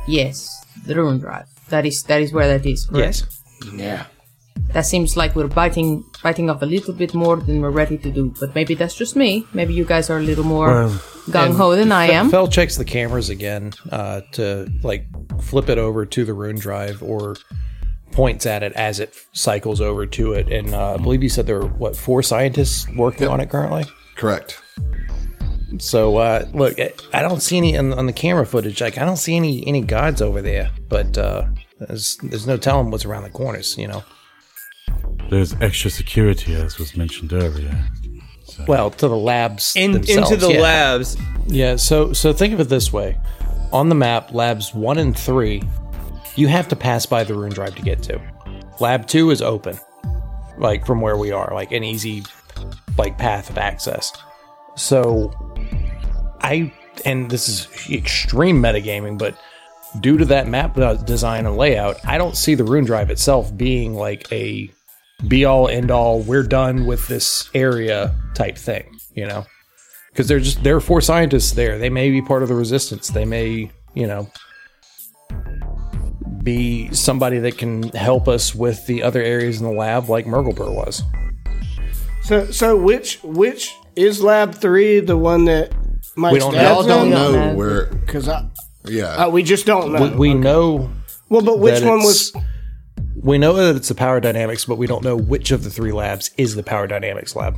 Yes, the rune drive. That is that is where that is. Correct? Yes. Yeah. That seems like we're biting biting off a little bit more than we're ready to do. But maybe that's just me. Maybe you guys are a little more Well, gung ho than I am. Fel checks the cameras again uh, to like flip it over to the rune drive or points at it as it cycles over to it. And uh, I believe you said there were what four scientists working on it currently. Correct. So uh, look, I- I don't see any on, on the camera footage. Like I don't see any any guards over there. But uh, there's there's no telling what's around the corners. You know. There's extra security, as was mentioned earlier. Well, to the labs In, themselves, into the yeah. labs. Yeah, so so think of it this way. On the map, labs 1 and 3, you have to pass by the rune drive to get to. Lab 2 is open. Like from where we are, like an easy like path of access. So I and this is extreme metagaming, but due to that map design and layout, I don't see the rune drive itself being like a be all end all we're done with this area type thing, you know because they're just there are four scientists there. They may be part of the resistance. They may, you know, be somebody that can help us with the other areas in the lab, like Murglebore was. So, so which which is Lab Three the one that Mike's don't We all don't know know. where. Because I, Yeah. uh, we just don't know. We, we know well, but which one was? we know that it's the power dynamics, but we don't know which of the three labs is the power dynamics lab.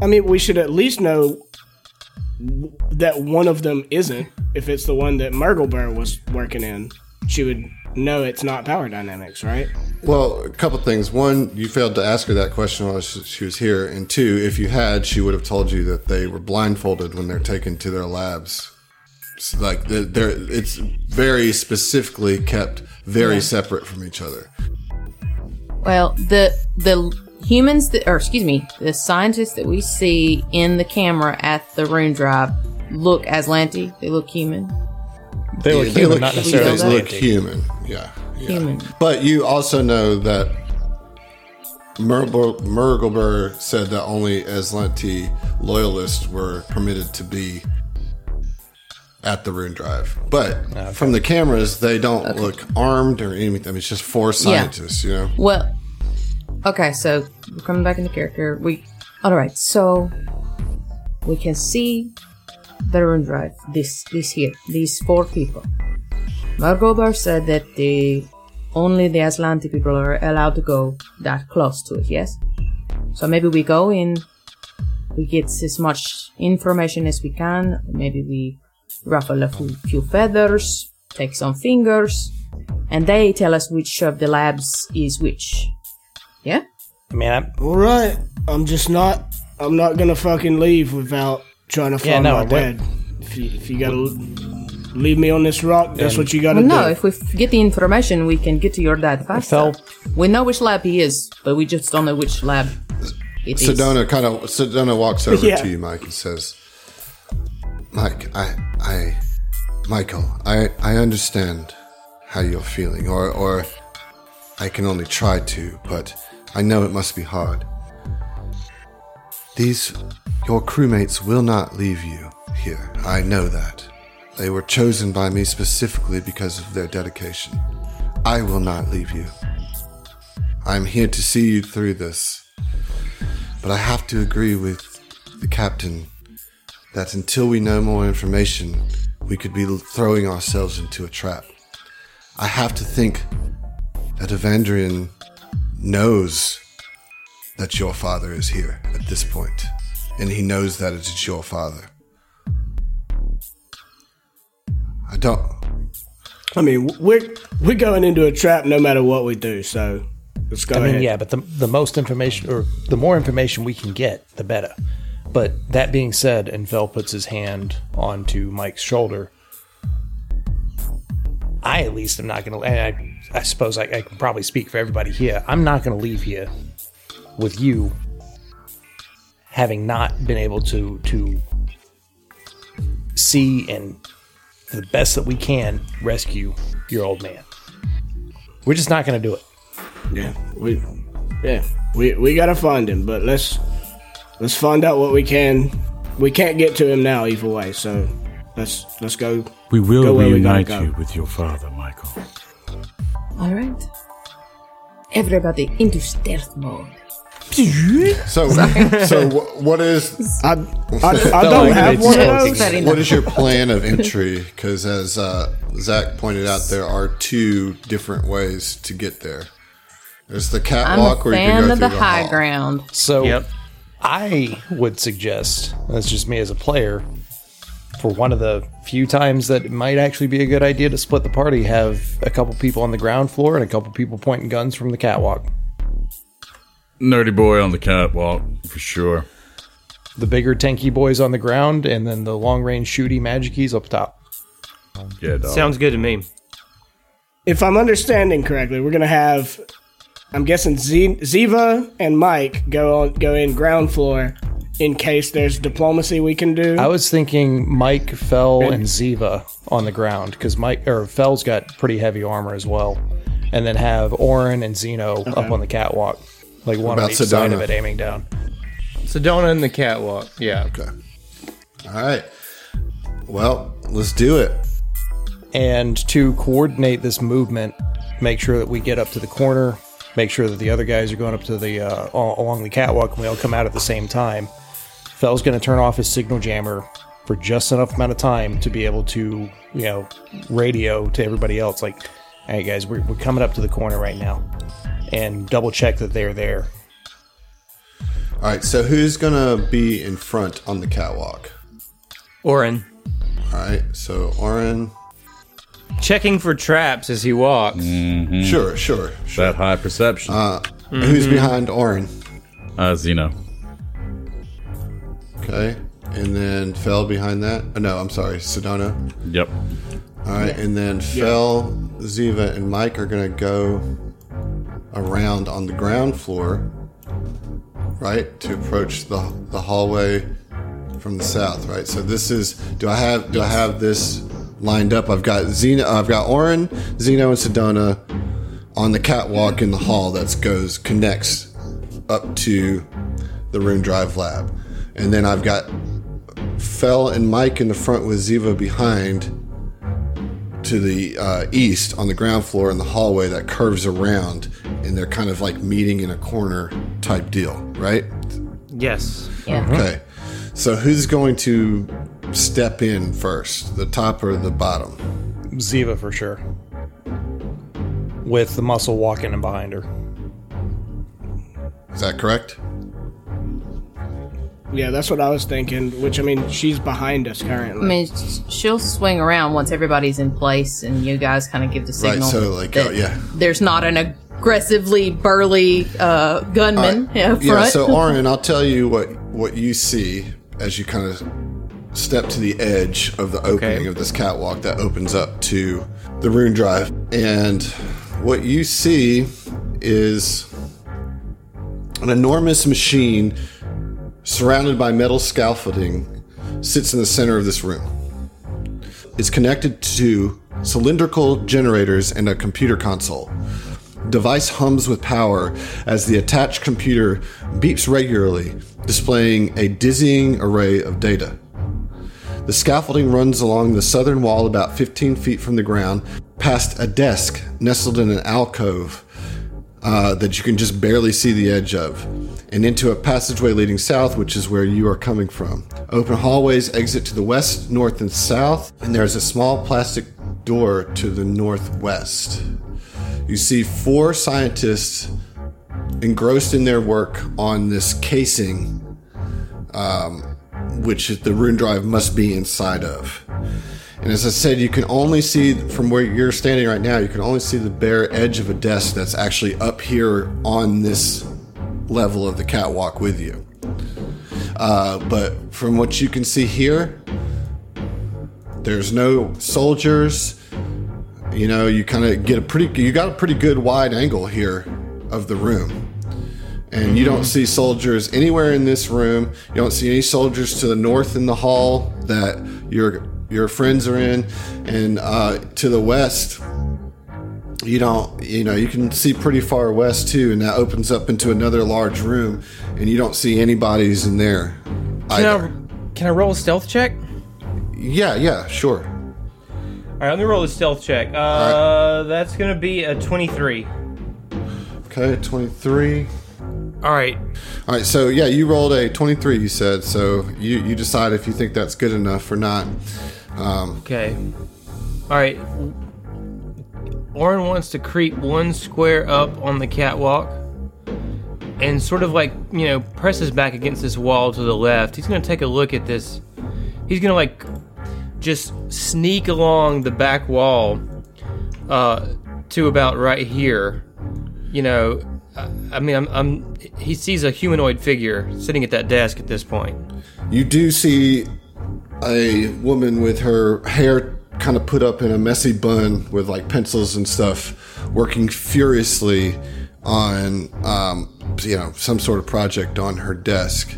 I mean, we should at least know that one of them isn't. If it's the one that Murglebore was working in, she would know it's not power dynamics, right? Well, a couple things. One, you failed to ask her that question while she she was here, and two, if you had, she would have told you that they were blindfolded when they're taken to their labs. It's like they're, they're, it's very specifically kept very separate from each other. Well, the the humans that, or excuse me, the scientists that we see in the camera at the rune drive look Azlanti. They look human. They look they human, look, not they necessarily look human. Yeah, yeah. Human. But you also know that Mergel- Murglebore said that only Azlanti loyalists were permitted to be at the rune drive. But ah, from the cameras, they don't look armed or anything. I mean, it's just four scientists, you know? Well, okay, so we're coming back into character. We, all right, so we can see the rune drive. This, this here, these four people. Murglebore said that the only the Azlanti people are allowed to go that close to it. Yes. So maybe we go in, we get as much information as we can. Maybe we ruffle a few, few feathers, take some fingers, and they tell us which of the labs is which. Yeah? I mean, I, All right. I'm just not. I'm not gonna fucking leave without trying to find Yeah, no, my what- dad. If you, if you gotta leave me on this rock, that's what you gotta Well, do. no, if we f- get the information, we can get to your dad faster. Fel- We know which lab he is, but we just don't know which lab it is. Sedona kind of Sedona walks over Yeah. to you, Mike, and says, "Mike, I, I, Michael, I, I understand how you're feeling, or, or I can only try to, but I know it must be hard. These, your crewmates will not leave you here. I know that. They were chosen by me specifically because of their dedication. I will not leave you. I'm here to see you through this." But I have to agree with the captain that until we know more information, we could be throwing ourselves into a trap. I have to think that Evandrian knows that your father is here at this point, and he knows that it is your father. I don't. I mean, we're we're going into a trap no matter what we do. So let's go I mean, ahead. yeah, but the the most information or the more information we can get, the better. But that being said, and Vel puts his hand onto Mike's shoulder. I at least am not going to. I, I suppose I, I can probably speak for everybody here. I'm not going to leave here with you having not been able to to see and the best that we can rescue your old man. We're just not going to do it. Yeah, we, yeah, we we gotta find him, but let's let's find out what we can. We can't get to him now either way, so let's let's go. We will Go where we reunite go. you with your father, Michael. All right. Everybody into stealth mode. So, so what is I I, I don't have one of those. Very what your plan of entry? Because as uh, Zach pointed out, there are two different ways to get there. There's the I'm a catwalk where you can go of through the the high hall. ground. So Yep. I would suggest, that's just me as a player, for one of the few times that it might actually be a good idea to split the party, have a couple people on the ground floor and a couple people pointing guns from the catwalk. Nerdy boy on the catwalk, for sure. The bigger tanky boys on the ground, and then the long range shooty magicies up top. Yeah, dog. Sounds good to me. If I'm understanding correctly, we're gonna have. I'm guessing Z- Ziva and Mike go on go in ground floor in case there's diplomacy we can do. I was thinking Mike, Fel, and Ziva on the ground because Mike or Fel's got pretty heavy armor as well, and then have Orin and Zeno up on the catwalk, like one on about each side of it, aiming down. Sedona and the catwalk. Yeah. Okay. All right. Well, let's do it. and to coordinate this movement, make sure that we get up to the corner, make sure that the other guys are going up to the uh, al- along the catwalk, and we all come out at the same time. Fel's going to turn off his signal jammer for just enough amount of time to be able to, you know, radio to everybody else, like, "Hey guys, we're, we're coming up to the corner right now," and double check that they're there. All right. So who's gonna be in front on the catwalk? Orin. All right. So Oren. Checking for traps as he walks. Mm. Sure. Sure. Sure. That high perception. Uh, And Who's behind Oren? Zeno. Okay. And then Fel behind that. Oh, no, I'm sorry, Sedona. Yep. All right, and then Fel, Ziva, and Mike are gonna go around on the ground floor, right, to approach the the hallway from the south, right. So this is. Do I have Do I have this lined up? I've got Zeno. I've got Oren, Zeno, and Sedona on the catwalk in the hall that goes connects up to the Rune Drive lab, and then I've got Fel and Mike in the front with Ziva behind to the uh, east on the ground floor in the hallway that curves around, and they're kind of like meeting in a corner type deal, right? Yes. Yeah. Okay. So who's going to step in first, the top or the bottom? Ziva for sure, with the muscle walking in behind her. Is that correct? Yeah, that's what I was thinking. Which I mean, she's behind us currently. I mean, she'll swing around once everybody's in place and you guys kind of give the signal. Right. signal. So like, oh yeah. There's not an aggressively burly uh, gunman All right. up front. Yeah, so Oren, I'll tell you what what you see as you kind of step to the edge of the opening Okay. of this catwalk that opens up to the rune drive. And what you see is an enormous machine surrounded by metal scaffolding sits in the center of this room. It's connected to cylindrical generators and a computer console. Device hums with power as the attached computer beeps regularly, displaying a dizzying array of data. The scaffolding runs along the southern wall about 15 feet from the ground, past a desk nestled in an alcove uh, that you can just barely see the edge of, and into a passageway leading south, which is where you are coming from. Open hallways exit to the west, north, and south, and there's a small plastic door to the northwest. You see four scientists engrossed in their work on this casing, um, which the rune drive must be inside of. And as I said, you can only see from where you're standing right now, you can only see the bare edge of a desk that's actually up here on this level of the catwalk with you. Uh, but from what you can see here, there's no soldiers. You know, you kind of get a pretty, you got a pretty good wide angle here of the room. And you don't see soldiers anywhere in this room. You don't see any soldiers to the north in the hall that your your friends are in, and uh, to the west, you don't. You know, you can see pretty far west too, and that opens up into another large room, and you don't see anybody's in there. Can I, can I roll a stealth check? Yeah, yeah, sure. All right, let me roll a stealth check. Uh, that's gonna be a twenty-three. Okay, twenty-three. All right, All right, so yeah, you rolled a twenty-three. You said so. You you decide if you think that's good enough or not. Um, okay. All right. Oren wants to creep one square up on the catwalk and sort of like, you know, presses back against this wall to the left. He's going to take a look at this. He's going to like just sneak along the back wall uh, to about right here. You know, I, I mean, I'm, I'm. He sees a humanoid figure sitting at that desk at this point. You do see a woman with her hair kind of put up in a messy bun with like pencils and stuff, working furiously on um, you know some sort of project on her desk.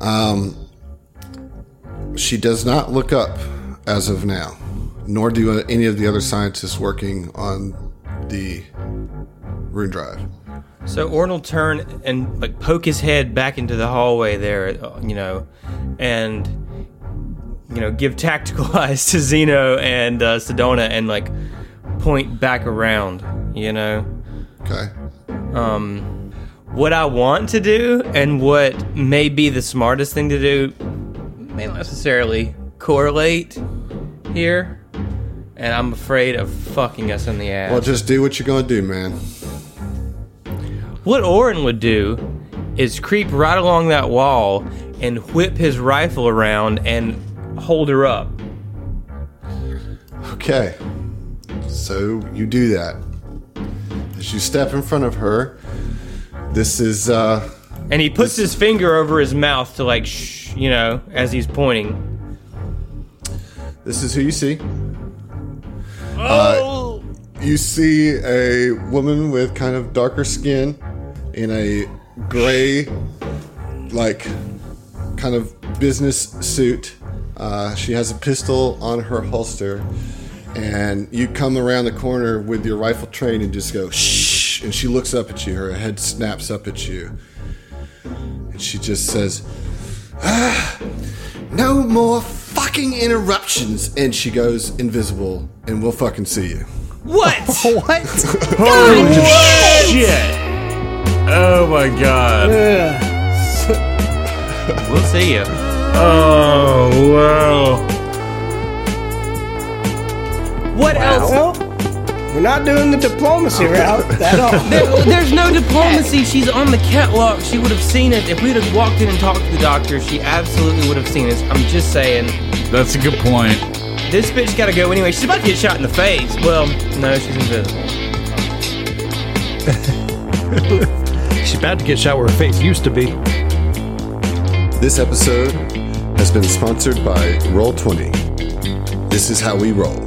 Um, she does not look up as of now, nor do any of the other scientists working on the rune drive. So Orn will turn and like poke his head back into the hallway there, you know, and you know give tactical eyes to Zeno and uh, Sedona and like point back around, you know. Okay. Um, what I want to do and what may be the smartest thing to do may not necessarily correlate here, and I'm afraid of fucking us in the ass. Well, just do what you're gonna do, man. What Oren would do is creep right along that wall and whip his rifle around and hold her up. Okay. So you do that. As you step in front of her, this is uh And he puts his finger over his mouth to like shh, you know, as he's pointing. this is who you see. Uh, you see a woman with kind of darker skin in a gray, like, kind of business suit. Uh, she has a pistol on her holster, and you come around the corner with your rifle trained and just go shh, and she looks up at you. Her head snaps up at you, and she just says, "Ah, "No more fucking interruptions." And she goes invisible, and we'll fucking see you. What? What? Shit! Oh my god. we'll see you. Oh wow. What else? Well, we're not doing the diplomacy route at all. There- there's no diplomacy. She's on the catwalk. She would have seen it. If we'd have walked in and talked to the doctor, she absolutely would have seen it. I'm just saying. That's a good point. This bitch gotta go anyway. She's about to get shot in the face. Well, no, she's invisible. She's about to get shot where her face used to be. This episode has been sponsored by Roll20. This is how we roll.